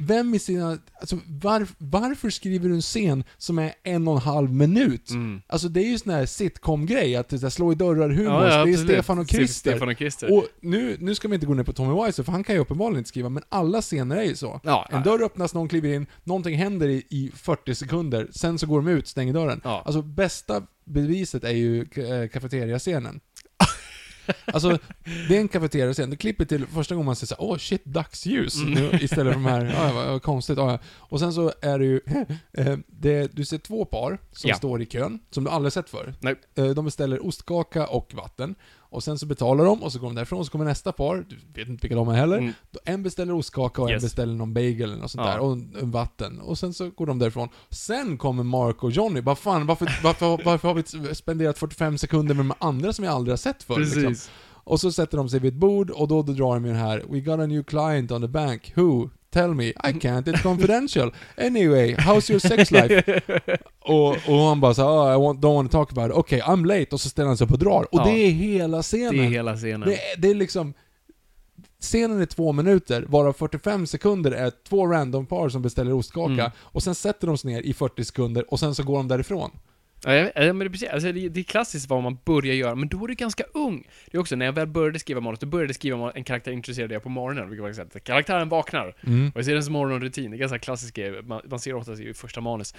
vem i sina, alltså var, varför skriver du en scen som är en och en halv minut? Mm. Alltså det är ju sån här sitcom-grej, att det slå i dörrar-humor, Ja, ja, det är. Stefan och Christer. Stefan och Christer. Och nu, nu ska vi inte gå ner på Tommy Wiseau, för han kan ju uppenbarligen inte skriva, men alla scener är ju så. ja, En dörr öppnas, någon kliver in, någonting händer i, i 40 sekunder, sen så går de ut, stänger dörren. Alltså bästa beviset är ju äh, kafeteriascenen. Alltså, det är en kafeteriascen. Du klipper till första gången man säger såhär, åh shit, dagsljus. Mm. Istället för de här, ja, vad, vad konstigt. Ja, ja. Och sen så är det ju, eh, det, du ser två par som Ja. står i kön, som du aldrig sett förr. Nej. Eh, De beställer ostkaka och vatten. Och sen så betalar de, och så går de därifrån, och så kommer nästa par, du vet inte vilka de är heller. Mm. Då En beställer ostkaka och en Yes. beställer någon bagel eller något sånt Ja. där, och en, en vatten. Och sen så går de därifrån. Sen kommer Mark och Johnny, bara fan, varför, varför, varför har vi spenderat 45 sekunder med de andra som jag aldrig har sett förr? Liksom? Och så sätter de sig vid ett bord, och då, då drar de ju den här We got a new client on the bank, who? Tell me, I can't, it's confidential. Anyway, how's your sex life? och, och han bara så här, oh, I want, don't want to talk about it. Okej, I'm late. Och så ställer han sig upp och drar. Och Ja. det är hela scenen. Det är hela scenen. Det det är liksom... Scenen är två minuter, varav 45 sekunder är två random par som beställer ostkaka, Mm. och sen sätter de sig ner i 40 sekunder, och sen så går de därifrån. Ja, men det, är precis, alltså, det, är klassiskt vad man börjar göra, men då är du ganska ung. Det är också, när jag väl började skriva manus, då började jag skriva en karaktär intresserade jag på morgonen, vilket var att karaktären vaknar. Mm. Och jag ser den som morgonrutin, det är ganska klassisk grej, man, man ser ofta i första manus.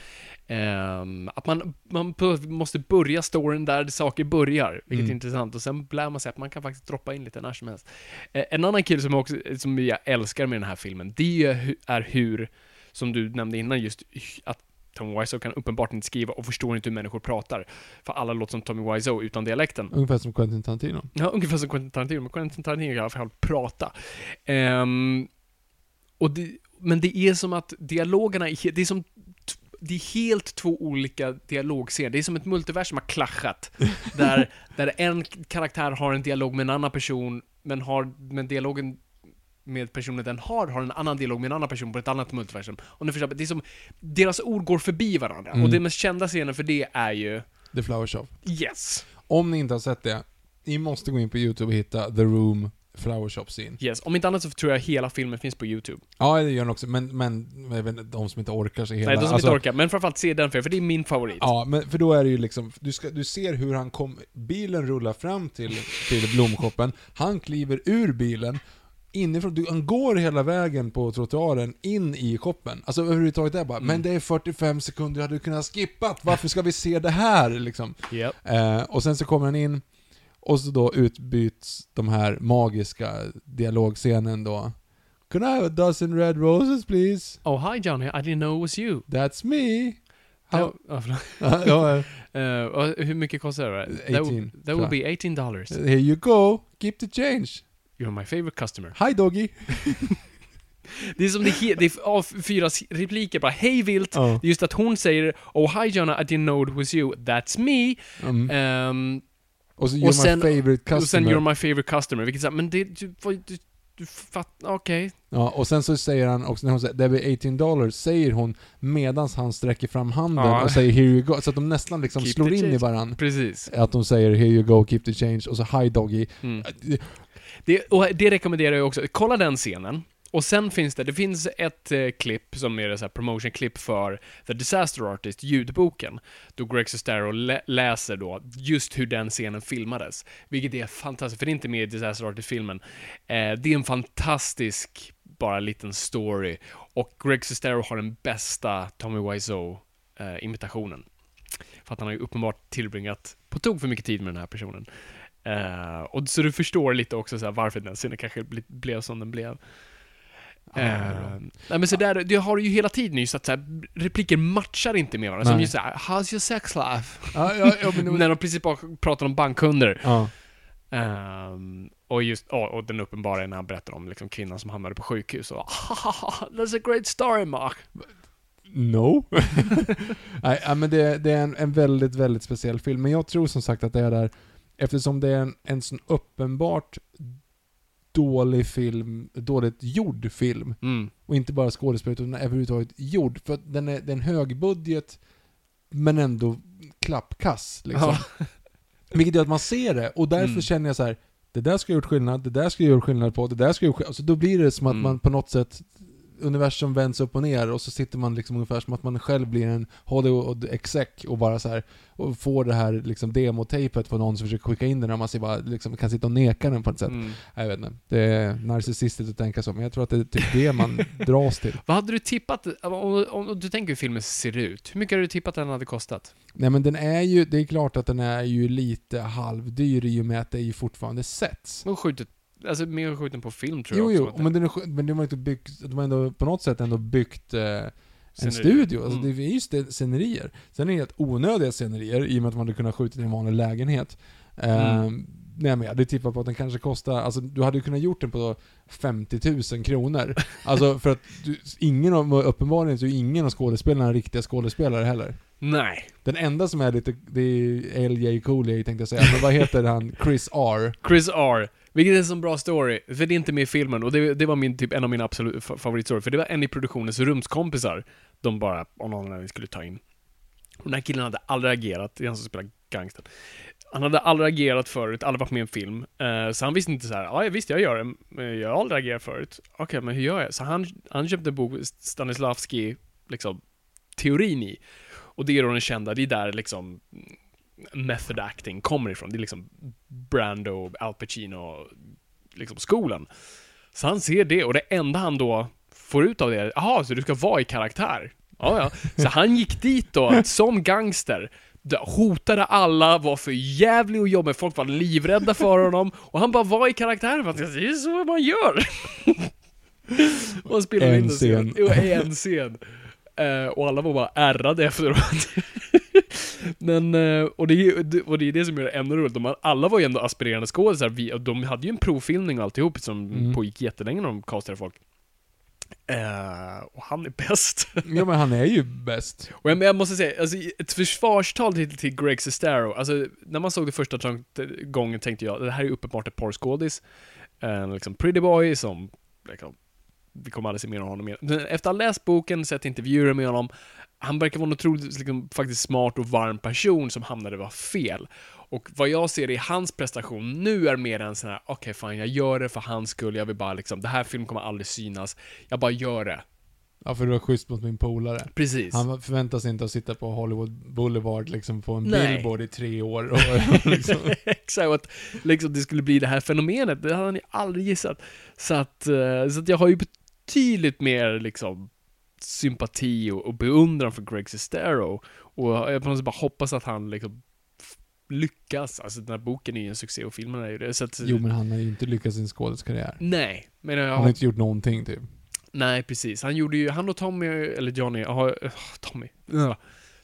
Ehm, att man, man måste börja storyn där saker börjar, vilket Mm. är intressant, och sen lär man sig att man kan faktiskt droppa in lite när som helst. Eh, en annan kille som, jag också, som jag älskar med den här filmen, det är, ju hu- är hur, som du nämnde innan, just att Tommy Wiseau kan uppenbart inte skriva och förstår inte hur människor pratar. För alla låter som Tommy Wiseau utan dialekten. Ungefär som Quentin Tarantino. Ja, ungefär som Quentin Tarantino, men Quentin Tarantino kan i alla fall prata. Ehm, och det, men det är som att dialogerna, är det är som det är helt två olika dialogscener. Det är som ett multivers som har klaschat. Där, där en karaktär har en dialog med en annan person, men har, men dialogen med personen den har, har en annan dialog med en annan person på ett annat multiversum. Och ni förstår, det är som, deras ord går förbi varandra. Mm. Och den mest kända scenen för det är ju The Flower Shop. Yes! Om ni inte har sett det, ni måste gå in på YouTube och hitta The Room flower shop scene. Yes, om inte annat så tror jag hela filmen finns på YouTube. Ja, det gör den också, men, men inte, de som inte orkar se hela... Nej, de som alltså- inte orkar. Men framförallt se den för, för det är min favorit. Ja, men för då är det ju liksom, du, ska, du ser hur han kom, bilen rullar fram till, till blomshoppen, han kliver ur bilen, inifrån, du, han går hela vägen på trottoaren in i shoppen. Alltså överhuvudtaget är bara, Mm. men det är 45 sekunder, hade du kunnat skippat, varför ska vi se det här liksom? Yep. Eh, och sen så kommer han in, och så då utbyts de här magiska dialogscenen då. Can I have a dozen red roses please? Oh, hi Johnny, I didn't know it was you. That's me. How, Oh, och hur mycket kostar det? That, 18, will- that tror will jag. be 18 dollars. here you go, keep the change. You're my favorite customer. Hi doggy. Det är som det, he- det är av fyra repliker bara hej vilt. Ja. Det är just att hon säger Oh hi Johnny, I didn't know it was you. That's me. Mm. Ehm, och så och you're sen- my favorite customer. och sen You're my favorite customer. Vilket så här, men det, du, vad- du, du fattar, okej. Ja, och sen så säger han också, när hon säger det blir 18 dollars, säger hon medans han sträcker fram handen Ja. och säger 'Here you go' så att de nästan liksom Keep slår in i change. varandra. Precis. Att de säger 'Here you go, keep the change' och så 'Hi doggy' Mm. Det, och det rekommenderar jag också. Kolla den scenen. Och sen finns det, det finns ett eh, klipp som är ett promotion-klipp för The Disaster Artist, ljudboken. Då Greg Sestero lä- läser då just hur den scenen filmades. Vilket är fantastiskt, för det är inte med i Disaster Artist-filmen. Eh, det är en fantastisk, bara liten story. Och Greg Sestero har den bästa Tommy Wiseau-imitationen. Eh, för att han har ju uppenbart tillbringat på tok för mycket tid med den här personen. Eh, och så du förstår lite också så här, varför den scenen kanske ble, blev som den blev. Eh, bra. nej men så där, det har du ju hela tiden just att så här, repliker matchar inte med varandra. Som Nej. just såhär, how's your sex life? Ja, ja, ja, men, När de precis bara pratar om bankkunder. Ehm, och just, ja, och den uppenbara är när han berättar om liksom, kvinnan som hamnade på sjukhus och That's a great story Mark. No. Nej, men det, det är en, en väldigt, väldigt speciell film. Men jag tror som sagt att det är där, eftersom det är en, en sån uppenbart dålig film, dåligt gjord film, Mm. och inte bara skådespel utan överhuvudtaget gjord, för den är, en högbudget, men ändå klappkass liksom. Vilket gör att man ser det, och därför Mm. känner jag så här. Det där ska jag gjort skillnad, det där ska jag gjort skillnad på, det där ska jag gjort skillnad. Alltså då blir det som att Mm. man på något sätt universum vänds upp och ner och så sitter man liksom ungefär som att man själv blir en Hollywood-exec och bara så här och får det här liksom demotejpet på någon som försöker skicka in den och man ser bara liksom kan sitta och neka den på ett sätt. Mm. Jag vet inte. Det är narcissistiskt att tänka så, men jag tror att det är typ det man dras till. Vad hade du tippat, om, om, du tänker hur filmen ser ut, hur mycket hade du tippat den hade kostat? Nej men den är ju, det är klart att den är ju lite halvdyr i och med att det är ju fortfarande sets. Och skjutit, alltså mer skjuten på film tror Jo, jag jo, också. men, den är, men de har inte byggt, de har ändå på något sätt ändå byggt eh, en Scenerier. studio. Alltså Mm. det är ju st- scenerier. Sen är det helt onödiga scenerier i och med att man hade kunnat skjuta i en vanlig lägenhet. Eh, Mm. Nej men jag hade tippat på att den kanske kostar, alltså du hade ju kunnat gjort den på 50 000 kronor. Alltså för att du, ingen av, uppenbarligen så är ingen av skådespelarna riktiga skådespelare heller. Nej. Den enda som är lite, det är LJ Cooley tänkte jag säga, men vad heter han? Chris R. Chris R. Vilket är en sån bra story, för det är inte med i filmen och det, det var min, typ, en av mina absolut fa- favoritstory, för det var en i produktionens rumskompisar de bara av någon anledning skulle ta in. Och den här killen hade aldrig agerat, det är han som spelar gangstern. Han hade aldrig agerat förut, aldrig varit med i en film. Eh, så han visste inte så här, ja visst jag gör det, men jag har aldrig agerat förut. Okej, men hur gör jag? Så han, han köpte en bok, Stanislavski, liksom, teorin i. Och det är då den kända, det är där liksom method acting kommer ifrån. Det är liksom Brando, Al Pacino, liksom skolan. Så han ser det och det enda han då får ut av det är, jaha, så du ska vara i karaktär? Ja, ja. Så han gick dit då, som gangster, hotade alla, var för jävlig och jobbig, folk var livrädda för honom, och han bara var i karaktär, för att det är så man gör! och han spelade En in scen. Jo, en scen. Eh, och alla var bara ärrade efteråt. Men, eh, och, det, och det är det som gör det ännu roligt. De, alla var ju ändå aspirerande skådisar, de hade ju en provfilmning och alltihop som Mm. pågick jättelänge när de castade folk. Eh, och han är bäst. Ja men han är ju bäst. Och jag, men jag måste säga, alltså, ett försvarstal till, till Greg Sestero, alltså när man såg det första gången tänkte jag, det här är uppenbart ett porrskådis. En liksom pretty boy som, liksom, vi kommer aldrig se mer av honom. Men Efter att ha läst boken, sett intervjuer med honom, han verkar vara en otroligt liksom, faktiskt smart och varm person som hamnade var fel. Och vad jag ser i hans prestation nu är mer en sån här, okej okay, fine, jag gör det för hans skull, jag vill bara liksom, det här filmen kommer aldrig synas, jag bara gör det. Ja, för du var schysst mot min polare. Precis. Han förväntar sig inte att sitta på Hollywood Boulevard liksom på en Nej. billboard i tre år och liksom. Exakt, att liksom, det skulle bli det här fenomenet, det hade han ju aldrig gissat. Så att, eh, så att jag har ju betydligt mer liksom sympati och, och beundran för Greg Sestero. Och jag på något sätt bara hoppas att han liksom lyckas. Alltså den här boken är ju en succé och filmen är ju det. Så att, Jo men han har ju inte lyckats i sin skådiskarriär. Nej, men jag Han har inte gjort någonting typ. Nej, precis. Han gjorde ju, han och Tommy, eller Johnny, ja, uh, Tommy.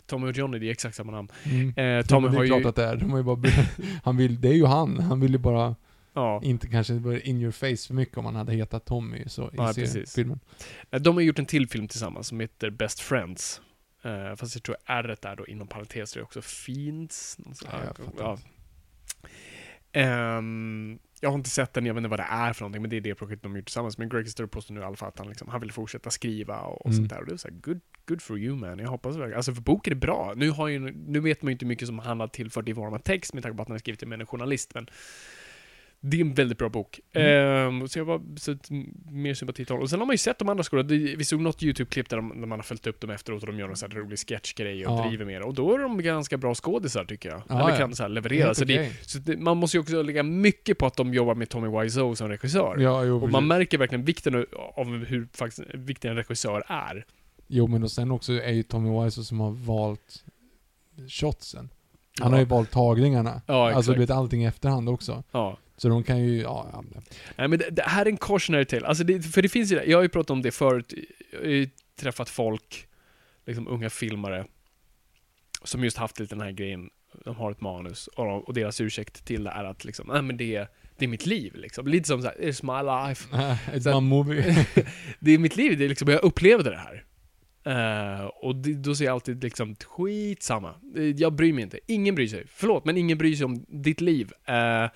Tommy och Johnny, det är exakt samma namn. Mm. Eh, Tommy det har är klart ju, att det är. De har ju bara han vill, det är ju han. Han vill ju bara ja, inte kanske vara in your face för mycket om han hade hetat Tommy så i Ja, filmen. Eh, de har gjort en till film tillsammans som heter Best Friends. Eh, fast jag tror R är då inom parentes, det är också Fiends. Ja, jag. Ehm, jag har inte sett den, jag vet inte vad det är för någonting, men det är det projektet de har gjort tillsammans. Men Greg Sestero påstår nu i alla fall att han, liksom, han vill fortsätta skriva och, och Mm. sånt där. Och det är så här, good, good for you man. Jag hoppas verkligen. Alltså för boken är bra. Nu, har ju, nu vet man ju inte mycket som han har tillfört i form av text med tanke på att han har skrivit det med en journalist, men det är en väldigt bra bok. Mm. Ehm, så jag var så mer sympati till honom. Och sen har man ju sett de andra skolorna. Det- Vi såg något YouTube-klipp där, de, där man har följt upp dem efteråt och de gör någon sån här rolig sketchgrej och Ja. driver med det. Och då är de ganska bra skådisar tycker jag. Ja, Eller ja. kan så här leverera. Så, det, okej. så det, man måste ju också lägga mycket på att de jobbar med Tommy Wiseau som regissör. Ja, jo, och man märker verkligen vikten av hur faktiskt, viktig en regissör är. Jo, men och sen också är ju Tommy Wiseau som har valt shotsen. Han har ju valt tagningarna. Ja, alltså du vet allting i efterhand också. Ja. Så de kan ju, ja, ja. Nej men det, det här är en cautionary tale. Alltså det, för det finns ju det. Jag har ju pratat om det förut. Jag har ju träffat folk, liksom unga filmare, som just haft lite den här grejen. De har ett manus och, och deras ursäkt till det är att liksom, nej men det, det är mitt liv liksom. Lite som såhär, it's my life. Ett Sen- movie. det är mitt liv, det är liksom, jag upplevde det här. Eh, och det, då säger jag alltid liksom, skitsamma. Eh, Jag bryr mig inte. Ingen bryr sig. Förlåt, men ingen bryr sig om ditt liv. Eh,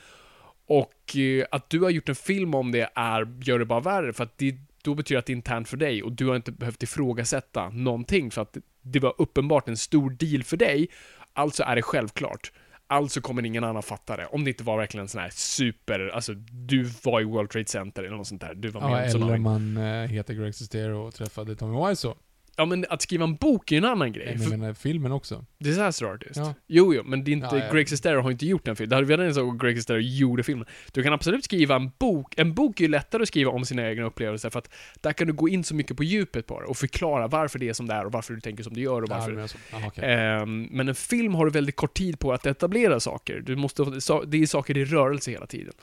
och eh, att du har gjort en film om det är, gör det bara värre, för att det, då betyder det att det är internt för dig och du har inte behövt ifrågasätta någonting, för att det var uppenbart en stor deal för dig, alltså är det självklart. Alltså kommer ingen annan fatta det. Om det inte var verkligen en sån här super, alltså du var i World Trade Center eller något sånt där. Du var med ja, eller man äh, heter Greg Sestero och träffade Tommy Wiseau. Ja men att skriva en bok är ju en annan grej. Men jag menar filmen också. Disaster Artist. Ja. Jo, jo, men det är inte, Ja, ja. Greg Sestero har inte gjort en film. Det hade vi redan insåg att Greg Sestero gjorde filmen. Du kan absolut skriva en bok. En bok är ju lättare att skriva om sina egna upplevelser för att där kan du gå in så mycket på djupet på det och förklara varför det är som det är och varför du tänker som du gör och varför. Men aha, okej. Ehm, men en film har du väldigt kort tid på att etablera saker. Du måste, det är saker i rörelse hela tiden.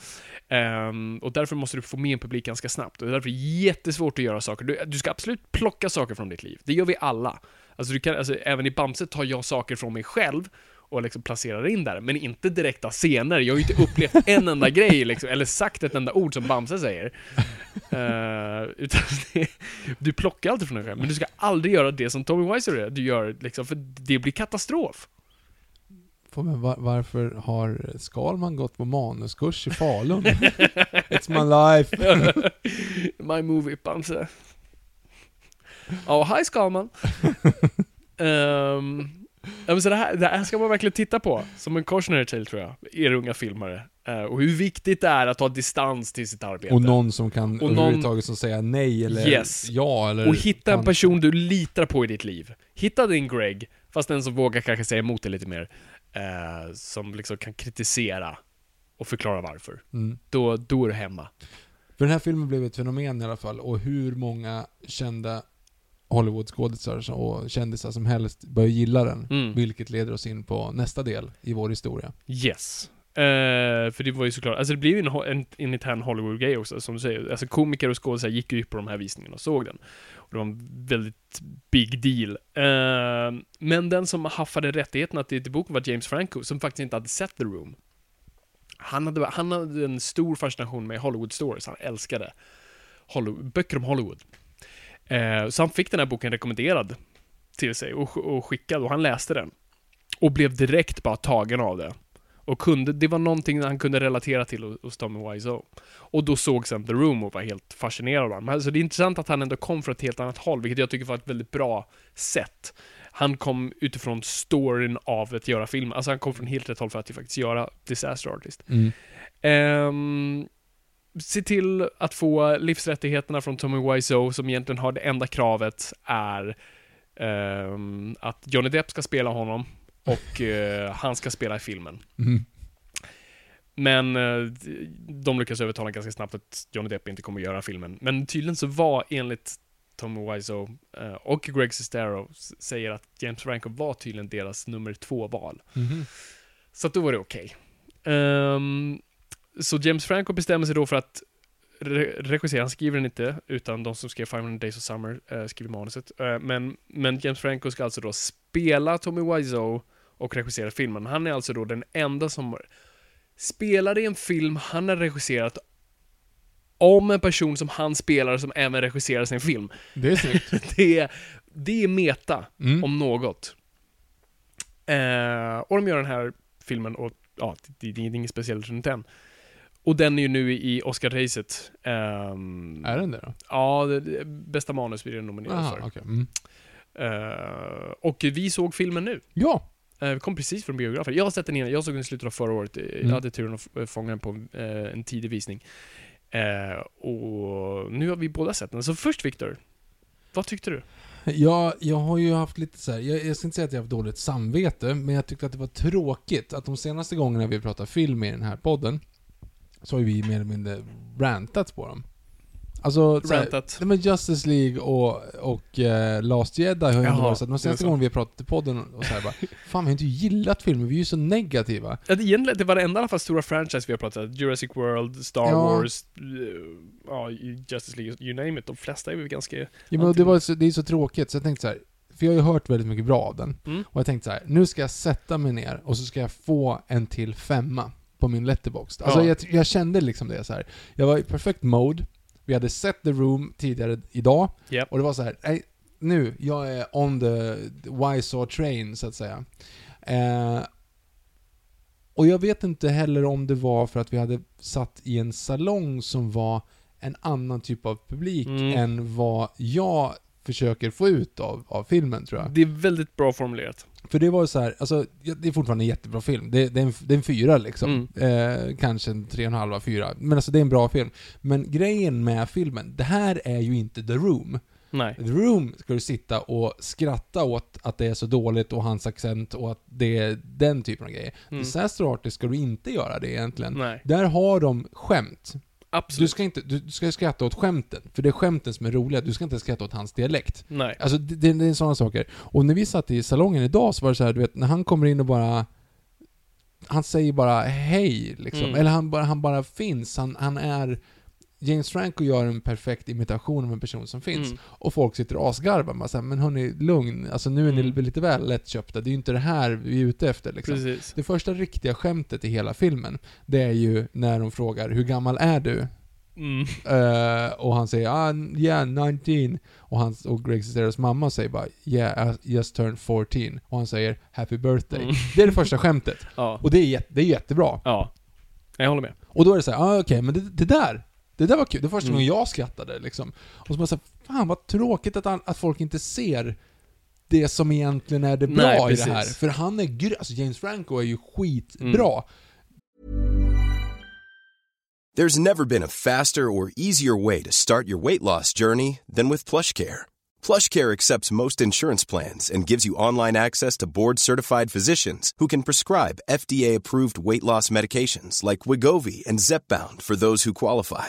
Ehm, och därför måste du få med en publik ganska snabbt. Och därför är det jättesvårt att göra saker. Du, du ska absolut plocka saker från ditt liv. Det gör vi alla. Alltså, du kan, alltså, även i Bamse tar jag saker från mig själv och liksom placerar in där, men inte direkta scener. Jag har ju inte upplevt en enda grej, liksom, eller sagt ett enda ord som Bamse säger. Eh, utan det, du plockar alltid från dig själv, men du ska aldrig göra det som Tommy Wiseau gör. Du gör liksom, för det blir katastrof. Man, var, varför har Skalman gått på manuskurs i Falun? It's my life. My movie, Bamse. Ja, hi Skalman. um, ja, men så det, här, det här ska man verkligen titta på, som en cautionary tale tror jag, er unga filmare. Eh, och hur viktigt det är att ha distans till sitt arbete. Och någon som kan Och någon- som säga nej eller Yes. ja eller Och hitta en person du litar på i ditt liv. Hitta din Greg, fast den som vågar kanske säga emot dig lite mer. Eh, som liksom kan kritisera och förklara varför. Mm. Då, då är du hemma. För den här filmen blev ett fenomen i alla fall och hur många kända Hollywoodskådisar och kändisar som helst börjar gilla den. Mm. Vilket leder oss in på nästa del i vår historia. Yes. Eh, för det var ju såklart, alltså det blev ju en, en, en intern Hollywood-grej också, som du säger. Alltså komiker och skådespelare gick ju på de här visningarna och såg den. Och det var en väldigt big deal. Eh, men den som haffade rättigheterna till, till boken var James Franco, som faktiskt inte hade sett The Room. Han hade, han hade en stor fascination med Hollywood stories, han älskade Hollywood, böcker om Hollywood. Eh, så han fick den här boken rekommenderad till sig och, och skickad, och han läste den. Och blev direkt bara tagen av det. Och kunde, det var någonting han kunde relatera till hos- Tommy Wiseau. Och då såg sen The Room och var helt fascinerad av honom. Alltså det är intressant att han ändå kom från ett helt annat håll, vilket jag tycker var ett väldigt bra sätt. Han kom utifrån storyn av att göra film. Alltså han kom från helt rätt håll för att faktiskt göra Disaster Artist. Mm. Ehm, se till att få livsrättigheterna från Tommy Wiseau som egentligen har det enda kravet är ehm, att Johnny Depp ska spela honom och eh, han ska spela i filmen. Mm. Men eh, de lyckas övertala ganska snabbt att Johnny Depp inte kommer att göra filmen. Men tydligen så var enligt Tommy Wiseau eh, och Greg Sestero säger att James Franco var tydligen deras nummer två val. Mhm. Så att då var det okej. Ehm, så James Franco bestämmer sig då för att re- regissera, han skriver den inte, utan de som skrev 500 Days of Summer eh, skriver manuset. Eh, men, men James Franco ska alltså då spela Tommy Wiseau och regissera filmen. Han är alltså då den enda som spelar i en film han har regisserat om en person som han spelar som även regisserar sin film. Det är snyggt. Det är, det är meta, Mm. om något. Eh, och de gör den här filmen och ja, det, det är inget speciellt runt den. Och den är ju nu i Oscar-racet. Ehm, Är den det då? Ja, det, bästa manus blir den nominerad Aha, för. okej. Mm. Eh, och vi såg filmen nu. Ja. Vi kom precis från biografen. Jag har sett den innan, jag såg den i slutet av förra året. Jag Mm. hade turen att eh, fånga den på eh, en tidig visning. Och nu har vi båda sett den. Så först Viktor, vad tyckte du? Ja, jag har ju haft lite så här, jag, jag ska inte säga att jag har haft dåligt samvete, men jag tyckte att det var tråkigt att de senaste gångerna vi pratat film i den här podden, så har ju vi mer eller mindre rantat på dem. Alltså, så här, Rantat. Nej men Justice League och, och eh, Last Jedi har ju ändå varit så de senaste gångerna vi har pratat i podden och så här bara Fan vi har inte gillat filmen, vi är ju så negativa. Ja, det, egentligen, det var det enda i alla fall stora franchise vi har pratat. Jurassic World, Star Ja. Wars, eh, ja, Justice League, you name it. De flesta är väl ganska... Ja, men det, var så, det är så tråkigt, så jag tänkte så här. För jag har ju hört väldigt mycket bra av den. Mm. Och jag tänkte så här, nu ska jag sätta mig ner och så ska jag få en till femma på min letterbox. Alltså Ja. jag, jag kände liksom det så här. Jag var i perfect mode, vi hade sett The Room tidigare idag, Japp. och det var så här, nej, nu, jag är on the Wiseau train, så att säga. Eh, och jag vet inte heller om det var för att vi hade satt i en salong som var en annan typ av publik Mm. än vad jag försöker få ut av, av filmen, tror jag. Det är väldigt bra formulerat. För det var så här, alltså, det är fortfarande en jättebra film. Det, det, är, en, det är en fyra liksom. Eh, kanske en tre och en halva, fyra. Men alltså det är en bra film. Men grejen med filmen, det här är ju inte The Room. Nej. The Room ska du sitta och skratta åt att det är så dåligt och hans accent och att det är den typen av grejer. Mm. Disaster Artist ska du inte göra det egentligen. Nej. Där har de skämt. Du Absolut. ska, inte, du, du ska skratta åt skämten, för det är skämten som är roliga. Du ska inte skratta åt hans dialekt. Nej. Alltså det, det, det är sådana saker. Och när vi satt i salongen idag så var det så här, du vet, när han kommer in och bara... Han säger bara hej, liksom. Mm. Eller han bara, han bara finns. Han, han är... James Franco gör en perfekt imitation av en person som finns. Mm. Och folk sitter och asgarvar. Man säger, men hörni, lugn. Alltså nu är ni Mm. lite väl lättköpta. Det är ju inte det här vi är ute efter liksom. Precis. Det första riktiga skämtet i hela filmen, det är ju när de frågar 'Hur gammal är du?' Mm. Eh, och han säger ah, yeah, 19. Och, hans, och Greg Sesteros mamma säger bara 'Yeah, I just turned 14' Och han säger 'Happy birthday' Mm. Det är det första skämtet. Ja. Och det är, det är jättebra. Ja. Jag håller med. Och då är det så här, ah, okej, men det, det där, det där var kul. Det var första Mm. gången jag skrattade liksom. Och så bara så här, fan vad tråkigt att, han, att folk inte ser det som egentligen är det bra Nej, i det här. För han är grym, alltså James Franco är ju skitbra. Mm. There's never been a faster or easier way to start your weight loss journey than with PlushCare. PlushCare accepts most insurance plans and gives you online access to board-certified physicians who can prescribe FDA-approved weight loss medications like Wigovi and Zepbound for those who qualify.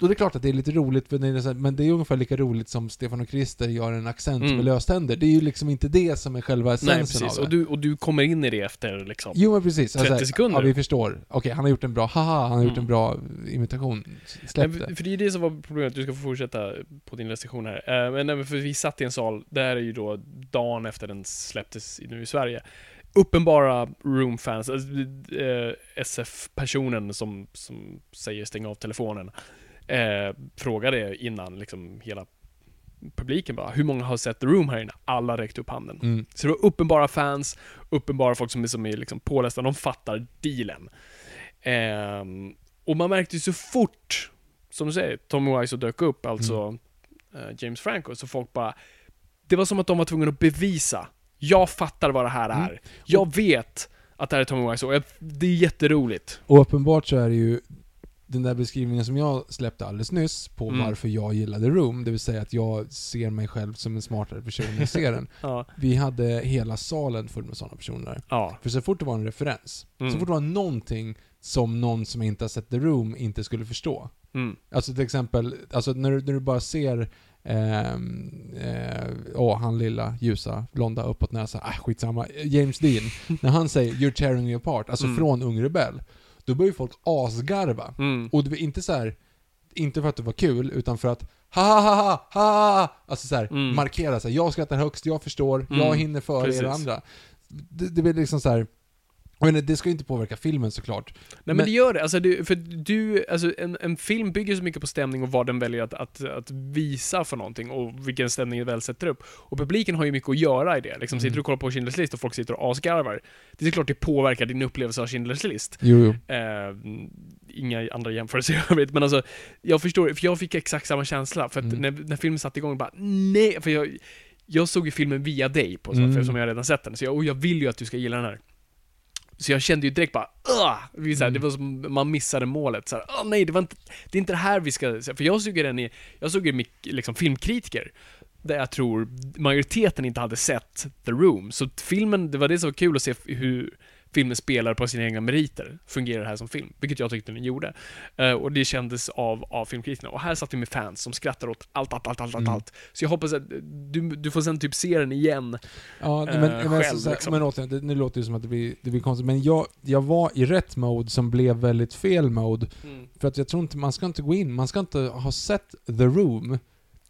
Då är det klart att det är lite roligt, för det är men det är ungefär lika roligt som Stefan och Krister gör en accent Mm. med löständer. Det är ju liksom inte det som är själva essensen Nej, precis. av Och det. du, och du kommer in i det efter liksom. Jo men precis. 30 sekunder. Ja, vi förstår. Okej, han har gjort en bra, haha, han har gjort Mm. en bra imitation. Släpp Nej, det. för- det är ju det som var problemet, du ska få fortsätta på din recension här. Eh, Men för vi satt i en sal, det här är ju då dagen efter den släpptes nu i Sverige. Uppenbara Room-fans, alltså, eh, SF-personen som, som säger stäng av telefonen, eh, frågade innan liksom hela publiken bara, hur många har sett The Room här inne? Alla räckte upp handen. Mm. Så det var uppenbara fans, uppenbara folk som är, som är liksom pålästa, de fattar dealen. Ehm, och man märkte ju så fort, som du säger, Tommy Wiseau dök upp, alltså eh, James Franco, så folk bara... Det var som att de var tvungna att bevisa. Jag fattar vad det här är. Mm. Jag vet att det här är Tommy Wiseau. Det är jätteroligt. Och uppenbart så är det ju den där beskrivningen som jag släppte alldeles nyss på Mm. varför jag gillade Room, det vill säga att jag ser mig själv som en smartare person när jag ser den. Ja. Vi hade hela salen full med sådana personer. Ja. För så fort det var en referens, Mm. så fort det var någonting som någon som inte har sett The Room inte skulle förstå. Mm. Alltså till exempel, alltså när, du, när du bara ser Ehm, eh, åh, han lilla, ljusa, blonda, uppåt näsa, ah, skitsamma. James Dean, när han säger 'You're tearing me apart', alltså Mm. från Ung Rebell, då börjar ju folk asgarva. Mm. Och det var inte så här, inte för att det var kul, utan för att ha ha ha ha ha Alltså så här, Mm. markera så här, jag skrattar högst, jag förstår, jag Mm. hinner före er andra. Det, det blir liksom så här. Menar, det ska ju inte påverka filmen såklart. Nej men, Men- det gör det, alltså du, för du, alltså en, en film bygger så mycket på stämning och vad den väljer att, att, att visa för någonting och vilken stämning den väl sätter upp. Och publiken har ju mycket att göra i det. Liksom, Mm. Sitter du och kollar på Schindler's list och folk sitter och asgarvar, det är klart det påverkar din upplevelse av Schindler's list. Jo, jo. Eh, inga andra jämförelser i övrigt, men alltså, jag förstår, för jag fick exakt samma känsla, för att Mm. när, när filmen satte igång, bara nej, för jag, jag såg ju filmen via dig, på, så, Mm. för, som jag redan sett den, så jag, och jag vill ju att du ska gilla den här. Så jag kände ju direkt bara Ugh! Det, så här, Mm. det var som man missade målet. Så här, "Åh, nej, det, var inte, det är inte det här vi ska... För jag såg ju den i, jag såg ju liksom filmkritiker, där jag tror majoriteten inte hade sett The Room. Så filmen, det var det som var kul att se hur filmen spelar på sina egna meriter. Fungerar det här som film? Vilket jag tyckte den gjorde. Eh, och det kändes av, av filmkritikerna. Och här satt vi med fans som skrattar åt allt, allt, allt, allt, allt, Mm. allt. Så jag hoppas att du, du får sen typ se den igen. Ja, nej, eh, men, men, själv, så, så, liksom. men återigen, det, nu låter det som att det blir, det blir konstigt, men jag, jag var i rätt mode som blev väldigt fel mode. För att jag tror inte, man ska inte gå in, man ska inte ha sett The Room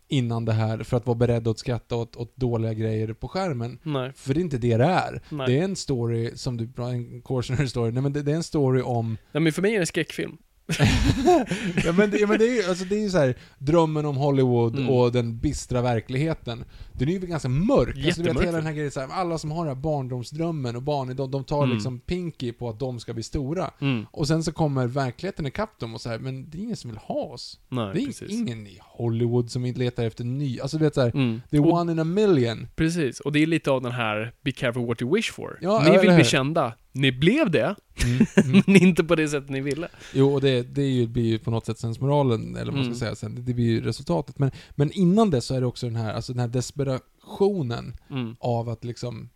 innan det här för att vara beredd att skratta åt, åt dåliga grejer på skärmen. Nej. För det är inte det det är. Nej. Det är en story, som du, en cautionary story, nej men det, det är en story om Nej, men för mig är det en skräckfilm. ja, men det, ja, men det är ju alltså, det är ju så här, drömmen om Hollywood Mm. och den bistra verkligheten. Den är ju ganska mörk. Alltså, du vet, Jättemörk hela den här grejen, så här, alla som har den här barndomsdrömmen och barn, de, de tar Mm. liksom Pinky på att de ska bli stora. Mm. Och sen så kommer verkligheten ikapp dem och så här, men det är ingen som vill ha oss. Nej, det är precis. ingen i Hollywood som inte letar efter ny, alltså du vet såhär, Mm. Och- one in a million. Precis, och det är lite av den här Be careful what you wish for. Ja, ni eller vill hur? bli kända. Ni blev det, Mm, mm. men inte på det sättet ni ville. Jo, och det, det är ju, blir ju på något sätt sensmoralen, eller vad man ska Mm. säga sen. Det, det blir ju resultatet. Men, men innan det så är det också den här, alltså den här desperationen Mm. av att liksom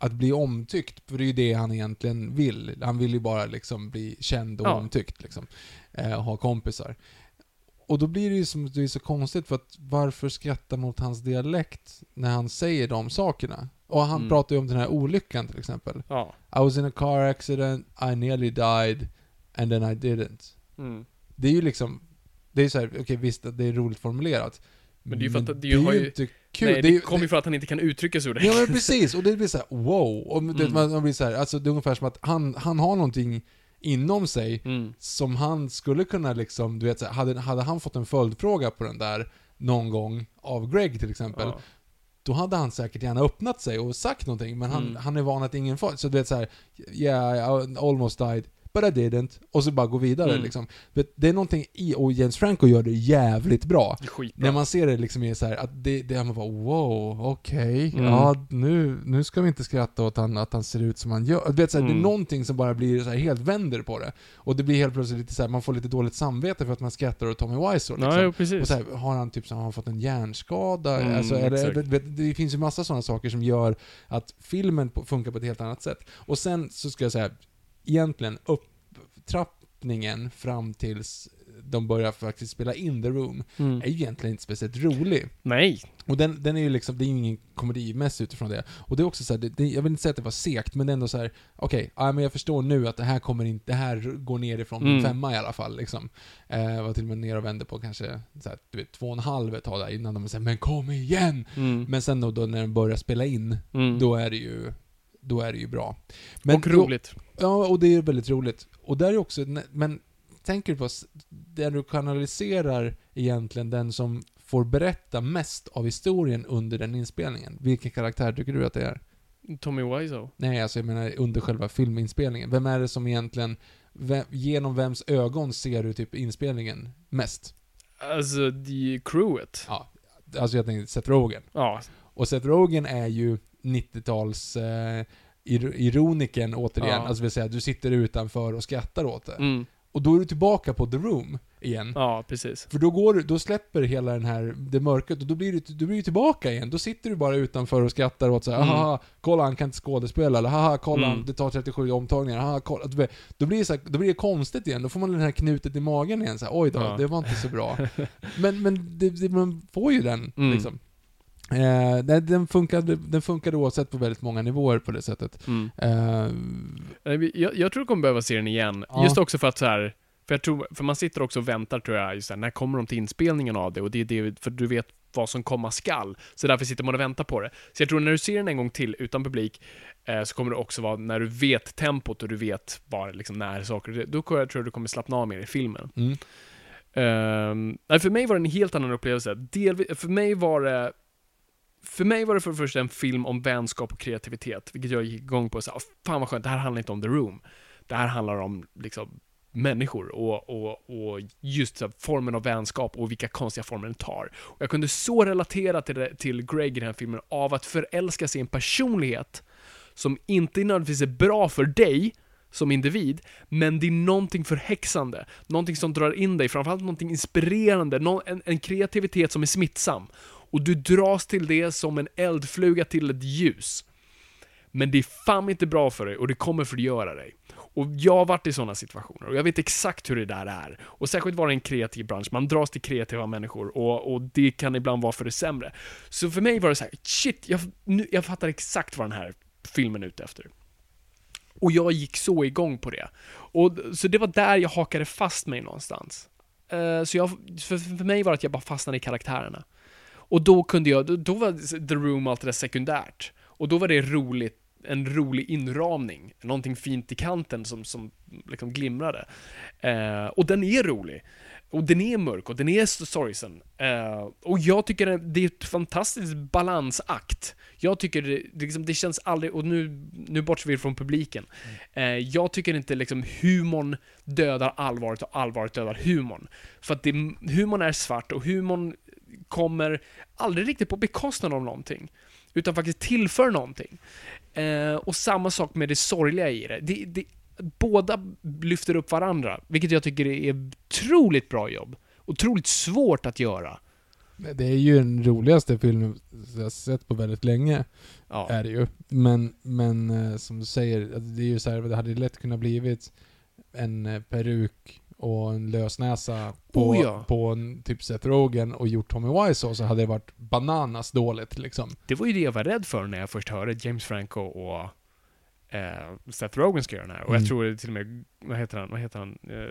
att bli omtyckt, för det är ju det han egentligen vill. Han vill ju bara liksom bli känd och Ja. omtyckt liksom. Eh, och ha kompisar. Och då blir det ju som, det är så konstigt för att varför skratta mot hans dialekt när han säger de sakerna? Och han Mm. pratar ju om den här olyckan till exempel. Ja. I was in a car accident, I nearly died, and then I didn't. Mm. Det är ju liksom, det är ju såhär, okej visst att det är roligt formulerat. Men det är ju för att det- det är har ju inte kul. Nej, det, det kommer ju för att han inte kan uttrycka sig Ja ordentligt. men precis, och det blir så här: wow. Och det, Mm. man, man blir så här, alltså det är ungefär som att han, han har någonting inom sig Mm. som han skulle kunna liksom, du vet hade, hade han fått en följdfråga på den där någon gång av Greg till exempel, Ja. då hade han säkert gärna öppnat sig och sagt någonting, men han, Mm. han är van att ingen får, så du vet så här, yeah, I almost died, but I didn't, och så bara gå vidare Mm. liksom. Det är någonting i, och James Franco gör det jävligt bra. Det är skitbra. När man ser det liksom i så här, att det, det man bara wow, okej, Mm. ja nu, nu ska vi inte skratta åt han, att han ser ut som han gör. Du vet, så här, Det Mm. är någonting som bara blir så här, helt vänder på det. Och det blir helt plötsligt lite så här, man får lite dåligt samvete för att man skrattar åt Tommy Wiseau liksom. Ja, jo, Och precis. så här, har han typ så har han fått en hjärnskada? Mm, alltså, eller, det, det finns ju massa sådana saker som gör att filmen funkar på ett helt annat sätt. Och sen så ska jag säga, egentligen upptrappningen fram tills de börjar faktiskt spela in The Room Mm. är ju egentligen inte speciellt rolig. Nej. Och den, den är ju liksom, det är ju ingen komedimässig utifrån det. Och det är också så här, det, det, jag vill inte säga att det var segt, men det är ändå så här: okej, ja, men jag förstår nu att det här kommer inte, det här går ner ifrån Mm. femma i alla fall liksom. Eh, var till och med ner och vände på kanske, så här, du vet, två och en halv ett tag där innan de säger 'Men kom igen!' Mm. Men sen då, då när den börjar spela in, Mm. då är det ju, då är det ju bra. Men, och roligt. Ja, och det är väldigt roligt. Och där är också, men tänker du på, där du kanaliserar egentligen den som får berätta mest av historien under den inspelningen. Vilken karaktär tycker du att det är? Tommy Wiseau. Nej, alltså jag menar under själva filminspelningen. Vem är det som egentligen, vem, genom vems ögon ser du typ inspelningen mest? Alltså, the crewet. Ja, alltså jag tänkte Seth Rogen. Ja. Och Seth Rogen är ju 90-tals eh, ir- ironiken återigen. Ja. Alltså vill säga, du sitter utanför och skrattar åt det. Mm. Och då är du tillbaka på The Room igen. Ja, precis. För då går du, då släpper hela den här, det mörkret och då blir du, du blir tillbaka igen. Då sitter du bara utanför och skrattar åt såhär, Mm. haha, kolla han kan inte skådespela, eller haha, kolla Mm. han, det tar 37 omtagningar, haha, kolla. Då blir, det så här, då blir det konstigt igen, då får man den här knutet i magen igen såhär, oj då, Ja. det var inte så bra. men men det, det, man får ju den, Mm. liksom. Eh, den, funkade, den funkade oavsett på väldigt många nivåer på det sättet. Mm. Eh, Jag, jag tror du kommer behöva se den igen. Ja. Just också för att så här, för jag tror, för man sitter också och väntar tror jag, just här, när kommer de till inspelningen av det? Och det är det, för du vet vad som komma skall. Så därför sitter man och väntar på det. Så jag tror när du ser den en gång till utan publik, eh, så kommer det också vara när du vet tempot och du vet var, liksom, när saker, då tror jag, du kommer slappna av mer i filmen. mm. Nej, för mig var det en helt annan upplevelse. Delvis, för mig var det för mig var det för det första en film om vänskap och kreativitet, vilket jag gick igång på. och sa, ah, fan vad skönt, det här handlar inte om The Room. Det här handlar om liksom, människor och, och, och just så formen av vänskap och vilka konstiga former den tar. Och jag kunde så relatera till, det, till Greg i den här filmen av att förälska sig i en personlighet som inte nödvändigtvis är bra för dig som individ, men det är någonting förhäxande. Någonting som drar in dig, framförallt någonting inspirerande, någon, en, en kreativitet som är smittsam. Och du dras till det som en eldfluga till ett ljus. Men det är fan inte bra för dig och det kommer förgöra dig. Och jag har varit i sådana situationer och jag vet exakt hur det där är. Och särskilt vara i en kreativ bransch, man dras till kreativa människor och, och det kan ibland vara för det sämre. Så för mig var det så här: shit, jag, nu, jag fattar exakt vad den här filmen är ute efter. Och jag gick så igång på det. Och, så det var där jag hakade fast mig någonstans. Uh, så jag, för, för mig var det att jag bara fastnade i karaktärerna. Och då kunde jag, då, då var The Room allt det där sekundärt. Och då var det roligt, en rolig inramning. Någonting fint i kanten som, som liksom glimrade. Eh, och den är rolig. Och den är mörk och den är sorgsen. Eh, och jag tycker det- är ett fantastiskt balansakt. Jag tycker det, det liksom, det känns aldrig, och nu, nu bortser vi från publiken. Eh, jag tycker inte liksom humorn dödar allvaret och allvaret dödar humorn. För att det, humorn är svart och humorn kommer aldrig riktigt på bekostnad av någonting. Utan faktiskt tillför någonting. Eh, och samma sak med det sorgliga i det. det, det båda lyfter upp varandra, vilket jag tycker är otroligt bra jobb. Otroligt svårt att göra. Det är ju den roligaste filmen jag har sett på väldigt länge. Ja. Är det ju. Men, men eh, som du säger, det är ju så här, det hade lätt kunnat blivit en eh, peruk och en lösnäsa på, Oh ja. på en typ Seth Rogen och gjort Tommy Wiseau så hade det varit bananas dåligt liksom. Det var ju det jag var rädd för när jag först hörde James Franco och eh, Seth Rogen ska göra den här. Och Mm. jag tror det till och med, vad heter han, vad heter han? Eh,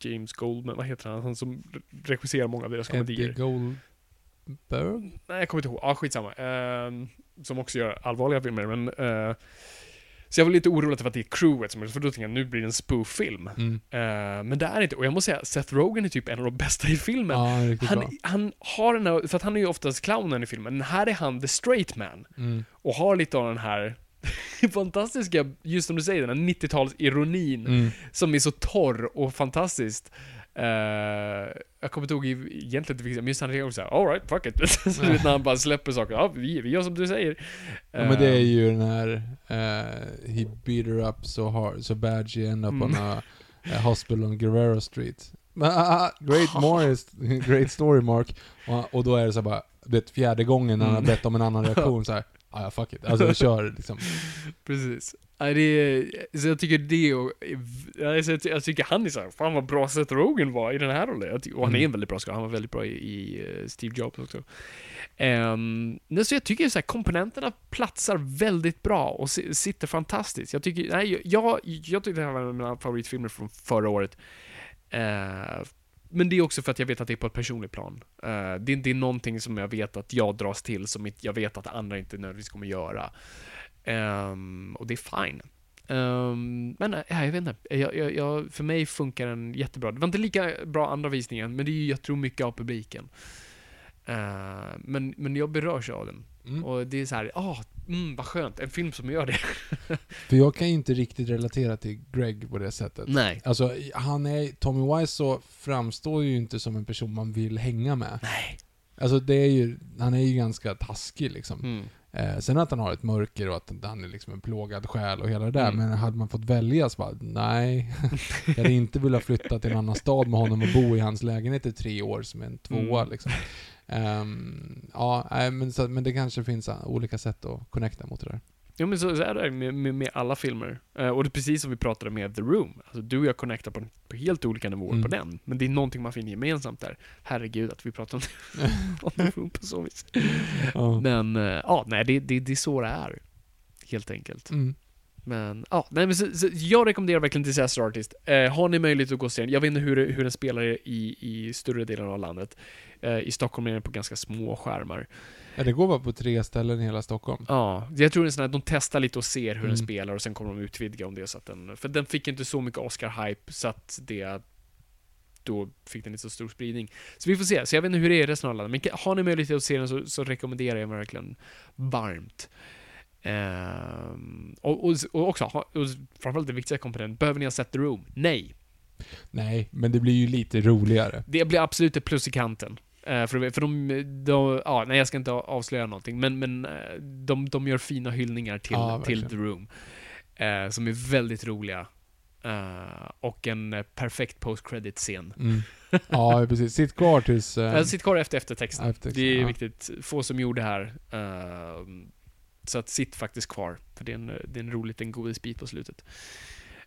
James Goldman, vad heter han? Han som regisserar många av deras Eddie komedier. Goldberg? Nej, jag kommer inte ihåg. Ja, skitsamma. Ehm, som också gör allvarliga filmer, men... eh, så jag var lite orolig för att det är crewet som för då tänkte jag nu blir det en spoof-film. Mm. Eh, men det är inte. Och jag måste säga, Seth Rogen är typ en av de bästa i filmen. Ja, han, han har den här, för att han är ju oftast clownen i filmen, men här är han the straight man. Mm. Och har lite av den här fantastiska, just som du säger, den här 90-tals-ironin Mm. som är så torr och fantastiskt. Eh, jag kommer inte ihåg i- egentligen inte men just han reagerar såhär 'alright, fuck it' så vet när han bara släpper saker. Ja, vi, vi gör som du säger. Ja, men det är Eh, ju den här eh, He beat her up so hard, so bad she ended up on Mm. a, a hospital on Guerrero Street. Men, ah, ah, great Morris, great story Mark. Och, och då är det så bara, vet fjärde gången när han har Mm. bett om en annan reaktion så här. Ah, ja, fuck it. Alltså vi kör liksom. Precis. Nej, det är, så jag tycker det och, ja, så jag, jag tycker han är såhär, fan vad bra Seth Rogen var i den här rollen. Och han är Mm. en väldigt bra skådespelare, han var väldigt bra i, i eh, Steve Jobs också. Um, så jag tycker så här, komponenterna platsar väldigt bra och si- sitter fantastiskt. Jag tycker, nej, jag, jag tyckte det här var en av mina favoritfilmer från förra året. Eh, men det är också för att jag vet att det är på ett personligt plan. Eh, det, det är någonting som jag vet att jag dras till, som jag vet att andra inte nödvändigtvis kommer göra. Ehm, och det är fine. Ehm, men äh, jag vet inte, jag, jag, jag, för mig funkar den jättebra. Det var inte lika bra andra visningen, men det är ju, jag tror, mycket av publiken. Ehm, men, men jag berörs av den. Mm. Och det är så här, ah, mm, vad skönt, en film som gör det. För jag kan ju inte riktigt relatera till Greg på det sättet. Nej. Alltså, han är, Tommy Wiseau framstår ju inte som en person man vill hänga med. Nej. Alltså det är ju, han är ju ganska taskig liksom. Mm. Eh, sen att han har ett mörker och att han är liksom en plågad själ och hela det där. Mm. Men hade man fått välja så bara, nej. jag hade inte velat flytta till en annan stad med honom och bo i hans lägenhet i tre år som en tvåa Mm. liksom. Ehm, ja, men, så, men det kanske finns olika sätt att connecta mot det där. Jo men så, så är det med, med, med alla filmer. Eh, och det är precis som vi pratade med The Room. Alltså du och jag connectar på, på helt olika nivåer Mm. på den. Men det är någonting man finner gemensamt där. Herregud att vi pratar om, om The Room på så vis. Ja. Men, eh, ja, nej det, det, det är så det är. Helt enkelt. Mm. Men, ja, nej men så, så jag rekommenderar verkligen Disaster Artist. Eh, har ni möjlighet att gå och se den? Jag vet inte hur, hur den spelar i, i större delar av landet. Eh, I Stockholm är den på ganska små skärmar. Ja, det går bara på tre ställen i hela Stockholm. Ja, jag tror det är sån här, de testar lite och ser hur den Mm. spelar och sen kommer de utvidga om det så att den, för den fick inte så mycket Oscar-hype så att det då fick den inte så stor spridning. Så vi får se, så jag vet inte hur det är i resten av landet, men har ni möjlighet att se den så, så rekommenderar jag verkligen varmt. Ehm, och, och, och också, och framförallt den viktiga komponenten, behöver ni ha sett The Room? Nej. Nej, men det blir ju lite roligare. Det blir absolut ett plus i kanten. Eh, för, för de, de, ja, nej jag ska inte avslöja någonting, men, men eh, de, de gör fina hyllningar till, Ja, till. The Room. Eh, som är väldigt roliga. Eh, och en perfekt post-credit-scen. Mm. Ja, precis. Sitt kvar tills... Uh, sitt kvar efter eftertexten. eftertexten, det är ja. viktigt. Få som gjorde här. Eh, så att sitt faktiskt kvar. För det är en, det är en rolig liten godisbit på slutet.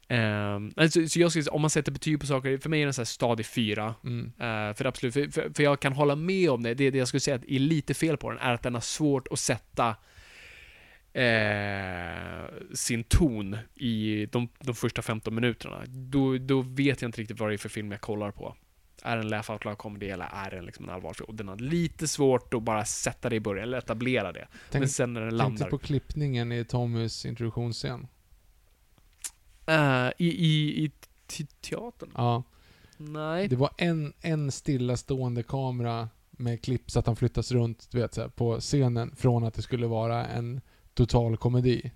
Um, alltså, så jag skulle, om man sätter betyg på saker, för mig är den så här stadig fyra. Mm. Eh, för absolut, för, för, för jag kan hålla med om det. Det, det jag skulle säga att är lite fel på den är att den har svårt att sätta eh, sin ton i de, de första 15 minuterna. Då, då vet jag inte riktigt vad det är för film jag kollar på. Är en laugh out comedy eller är det liksom en? Och den har lite svårt att bara sätta det i början, eller etablera det. Tänk, Men sen när den tänkte landar. på klippningen i Tommys introduktionsscen. Eh, I i, i te- teatern? Ja. Nej. Det var en, en stillastående kamera med klipp så att han flyttas runt, du vet, så här, på scenen från att det skulle vara en total komedi.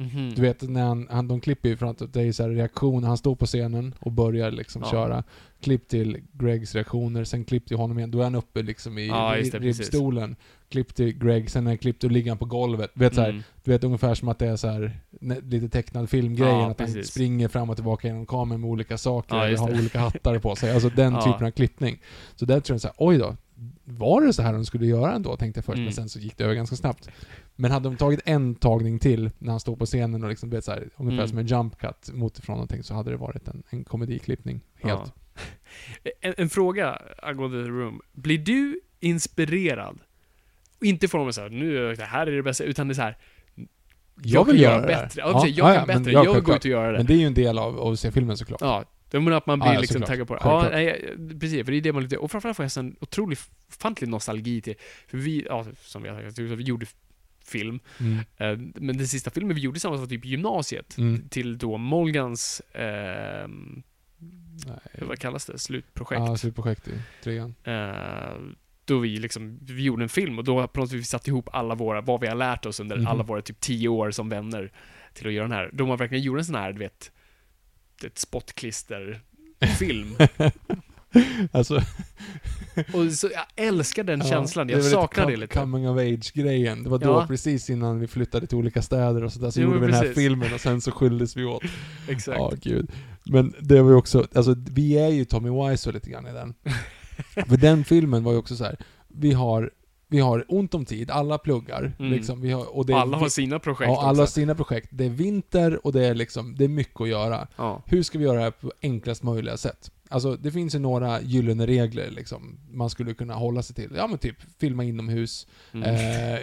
Mhm. Du vet när han, han de klipper ju från att det är så här reaktion, han står på scenen och börjar liksom Ja. köra. Klipp till Gregs reaktioner, sen klipp till honom igen. Då är han uppe liksom i Ja, det, precis. ribbstolen. Klipp till Greg, sen är det klipp, då ligger han på golvet. Du vet, så här, Mm. du vet ungefär som att det är så här, lite tecknad filmgrejen, Ja, att han precis. springer fram och tillbaka genom kameran med olika saker, Ja, eller har olika hattar på sig. Alltså den typen av klippning. Så där tror jag så här, oj då, var det så här de skulle göra ändå, tänkte jag först, Mm. men sen så gick det över ganska snabbt. Men hade de tagit en tagning till när han står på scenen och liksom, vet, så här, ungefär Mm. som en jump cut mot ifrån någonting, så hade det varit en, en komediklippning. Helt. Ja. En, en fråga angående The Room. Blir du inspirerad? Inte från mig såhär, nu, det här är det bästa, utan det är så här. Jag, vill kan göra göra här. bättre. Ja, precis, jag ja, kan ja, men bättre. ja, jag vill gå ut och göra det. Men det är ju en del av, av att se filmen såklart. Ja, jag menar att man blir Ja, ja, liksom såklart. taggad på det. Ja, nej, precis, för det är det man lite, och framförallt får jag en otrolig, ofantlig nostalgi till, för vi, ja, som vi har sagt, vi gjorde film, Mm. eh, men den sista filmen vi gjorde tillsammans var typ gymnasiet, Mm. till då Molgans, Nej. vad kallas det, slutprojekt. Ja, slutprojekt i trean. Eh, då vi liksom, vi gjorde en film och då på något vis vi satt ihop alla våra, vad vi har lärt oss under Mhm. alla våra typ tio år som vänner till att göra den här. Då man verkligen gjorde en sån här, du vet, ett spottklister-film. Alltså, och så, jag älskar den ja, känslan, det jag lite saknar det lite. Coming of age-grejen. Det var då Ja. precis innan vi flyttade till olika städer och sådär, så Jo, gjorde vi den här precis. filmen och sen så skildes vi åt. Exakt. Ja, gud. Men det var ju också, alltså vi är ju Tommy Wiseau lite grann i den. För den filmen var ju också så här. vi har, vi har ont om tid, alla pluggar. Mm. Liksom, vi har, och det är alla har sina projekt Ja, alla har också. sina projekt. Det är vinter och det är liksom, det är mycket att göra. Ja. Hur ska vi göra det här på enklast möjliga sätt? Alltså, det finns ju några gyllene regler liksom, man skulle kunna hålla sig till. Ja men typ, filma inomhus, Mm.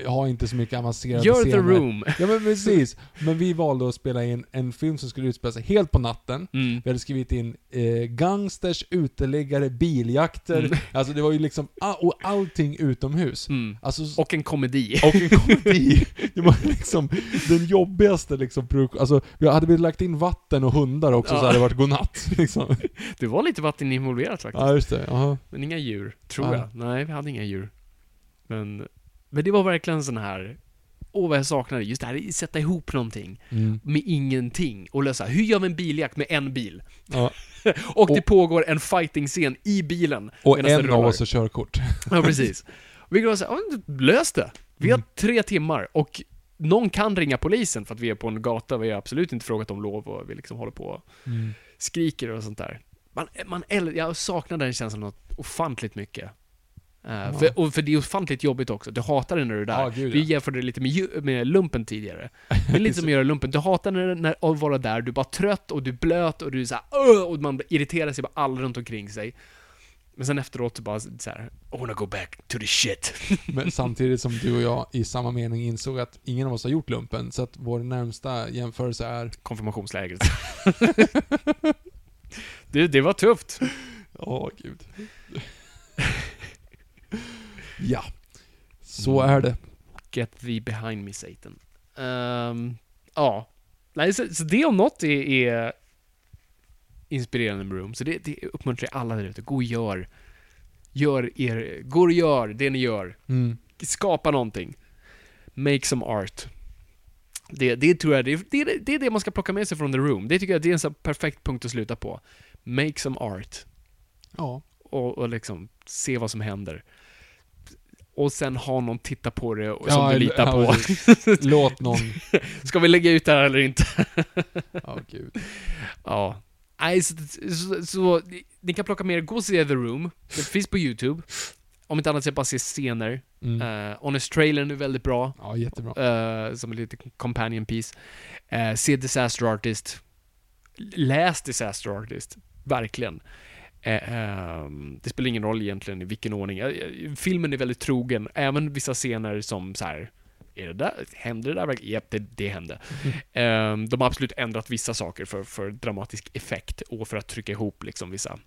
eh, ha inte så mycket avancerade the scener. room. Ja men precis. Men vi valde att spela in en film som skulle utspela sig helt på natten. Mm. Vi hade skrivit in eh, gangsters, uteliggare, biljakter. Mm. Alltså det var ju liksom, a- och allting utomhus. Mm. Alltså, Och en komedi. och en komedi. Det var liksom den jobbigaste liksom Alltså, vi hade vi lagt in vatten och hundar också Ja. så hade det varit godnatt. Liksom. Det var lite vatten involverat faktiskt. Ja, just det. Aha. Men inga djur, tror Ja. jag. Nej, vi hade inga djur. Men, men det var verkligen sån här, åh vad jag saknade, just det här, sätta ihop någonting Mm. med ingenting och lösa, hur gör vi en biljakt med en bil? Ja. Och det Och- pågår en fighting-scen i bilen. Och det en av oss har körkort. Ja, precis. Och vi går så här, ja, lös det. Vi har Mm. tre timmar och någon kan ringa polisen för att vi är på en gata, vi har absolut inte frågat om lov och vi liksom håller på och Mm. skriker och sånt där. Man, man, jag saknar den känslan något ofantligt mycket. Eh, Ja. för, och för det är ofantligt jobbigt också. Du hatar det när du är där. Ja, gud, Vi ja. jämförde det lite med, med lumpen tidigare. Det är lite som att göra lumpen. Du hatar när, när, att vara där, du är bara trött och du är blöt och du är såhär "Åh!" och man irriterar sig på alla runt omkring sig. Men sen efteråt så bara såhär, I wanna go back to the shit. Men samtidigt som du och jag i samma mening insåg att ingen av oss har gjort lumpen, så att vår närmsta jämförelse är... Konfirmationslägret. det, det var tufft. Åh, gud. ja. Så är det. Get thee behind me Satan. Ehm, ja. Nej, så, så det om något är, är inspirerande med Room. Så det, det uppmuntrar jag alla där ute. Gå och gör. Gör er, gå och gör det ni gör. Mm. Skapa någonting. Make some art. Det, det tror jag, det, det, det är det man ska plocka med sig från The Room. Det tycker jag det är en så perfekt punkt att sluta på. Make some art. Ja. Och, och liksom se vad som händer. Och sen ha någon titta på det och, Ja, som du litar ja, på. Låt någon... Ska vi lägga ut det här eller inte? Ja, gud. ja. Nej, så, så, så ni- kan plocka med er, gå och se The Room. Det finns på YouTube. Om inte annat så bara se scener. Mm. Uh, Honest-trailern är väldigt bra. Ja, jättebra. eh, som en liten companion piece. Eh, se Disaster Artist. Läs Disaster Artist. Verkligen. Eh, ehm, det spelar ingen roll egentligen i vilken ordning. Eh, eh, filmen är väldigt trogen. Även vissa scener som så här. Är det där? Hände det där verkligen? Japp, det, det hände. Ehm, de har absolut ändrat vissa saker för, för dramatisk effekt och för att trycka ihop liksom vissa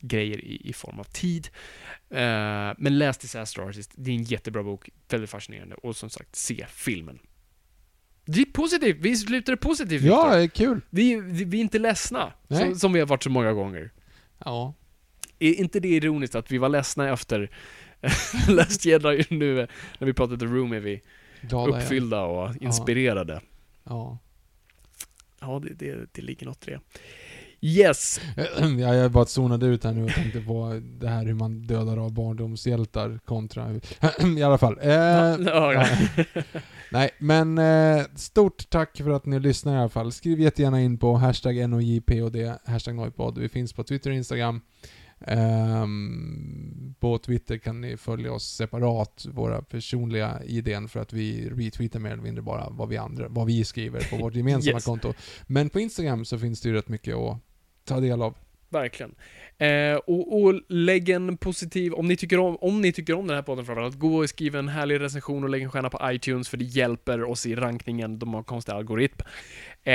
grejer i, i form av tid. Men läs Disaster Artist. Det är en jättebra bok. Väldigt fascinerande. Och som sagt, se filmen. Det är positivt. Vi slutade positivt, Ja, det är kul. Vi, vi, är inte ledsna. Som, som vi har varit så många gånger. Ja. Är inte det ironiskt att vi var ledsna efter Last Jedi nu när vi pratade The Room är vi Glada uppfyllda och inspirerade. Ja. Ja, det, det, det ligger något i det. Yes! Ja, jag bara zonade ut här nu och tänkte på det här hur man dödar av barndomshjältar kontra... I alla fall. Eh, Ja, ja. Nej, men eh, stort tack för att ni lyssnar i alla fall. Skriv jättegärna in på hashtag NOJPOD, hashtag Noipod. Vi finns på Twitter och Instagram. Ehm, på Twitter kan ni följa oss separat, våra personliga idén för att vi retweetar mer eller mindre bara vad vi andra, vad vi skriver på vårt gemensamma Yes. konto. Men på Instagram så finns det ju rätt mycket att ta del av. Verkligen. Eh, och, och lägg en positiv, om ni tycker om, om ni tycker om den här podden framförallt, gå och skriv en härlig recension och lägg en stjärna på iTunes för det hjälper oss i rankningen, de har konstig algoritm. Eh,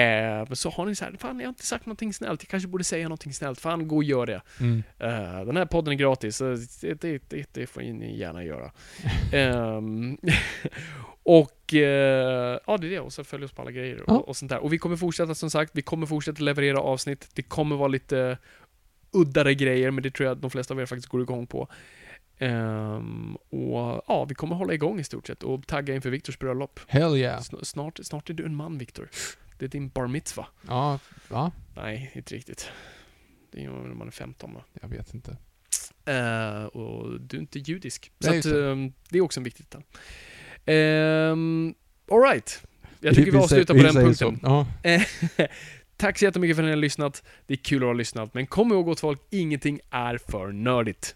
men så har ni så här, fan jag har inte sagt någonting snällt, jag kanske borde säga någonting snällt, fan gå och gör det. Mm. Eh, den här podden är gratis, så det, det, det, det får ni gärna göra. Ehm, och eh, ja, det är det. Och så följ oss på alla grejer och, Ja. och sånt där. Och vi kommer fortsätta som sagt, vi kommer fortsätta leverera avsnitt. Det kommer vara lite uddare grejer, men det tror jag att de flesta av er faktiskt går igång på. Ehm, och ja, vi kommer hålla igång i stort sett och tagga inför Viktors bröllop. Hell yeah. Sn- Snart, snart är du en man, Viktor. Det är din bar mitzva. Ja, ja, Nej, inte riktigt. Det är ju när man är 15 va? jag vet inte. Eh, och du är inte judisk. Så Nej, att, just det. ehm, är också en viktig detalj. Um, Alright. Jag tycker vi, säger- avslutar på den säger punkten. så. Ja. Tack så jättemycket för att ni har lyssnat. Det är kul att ha lyssnat, men kom ihåg gott folk, ingenting är för nördigt.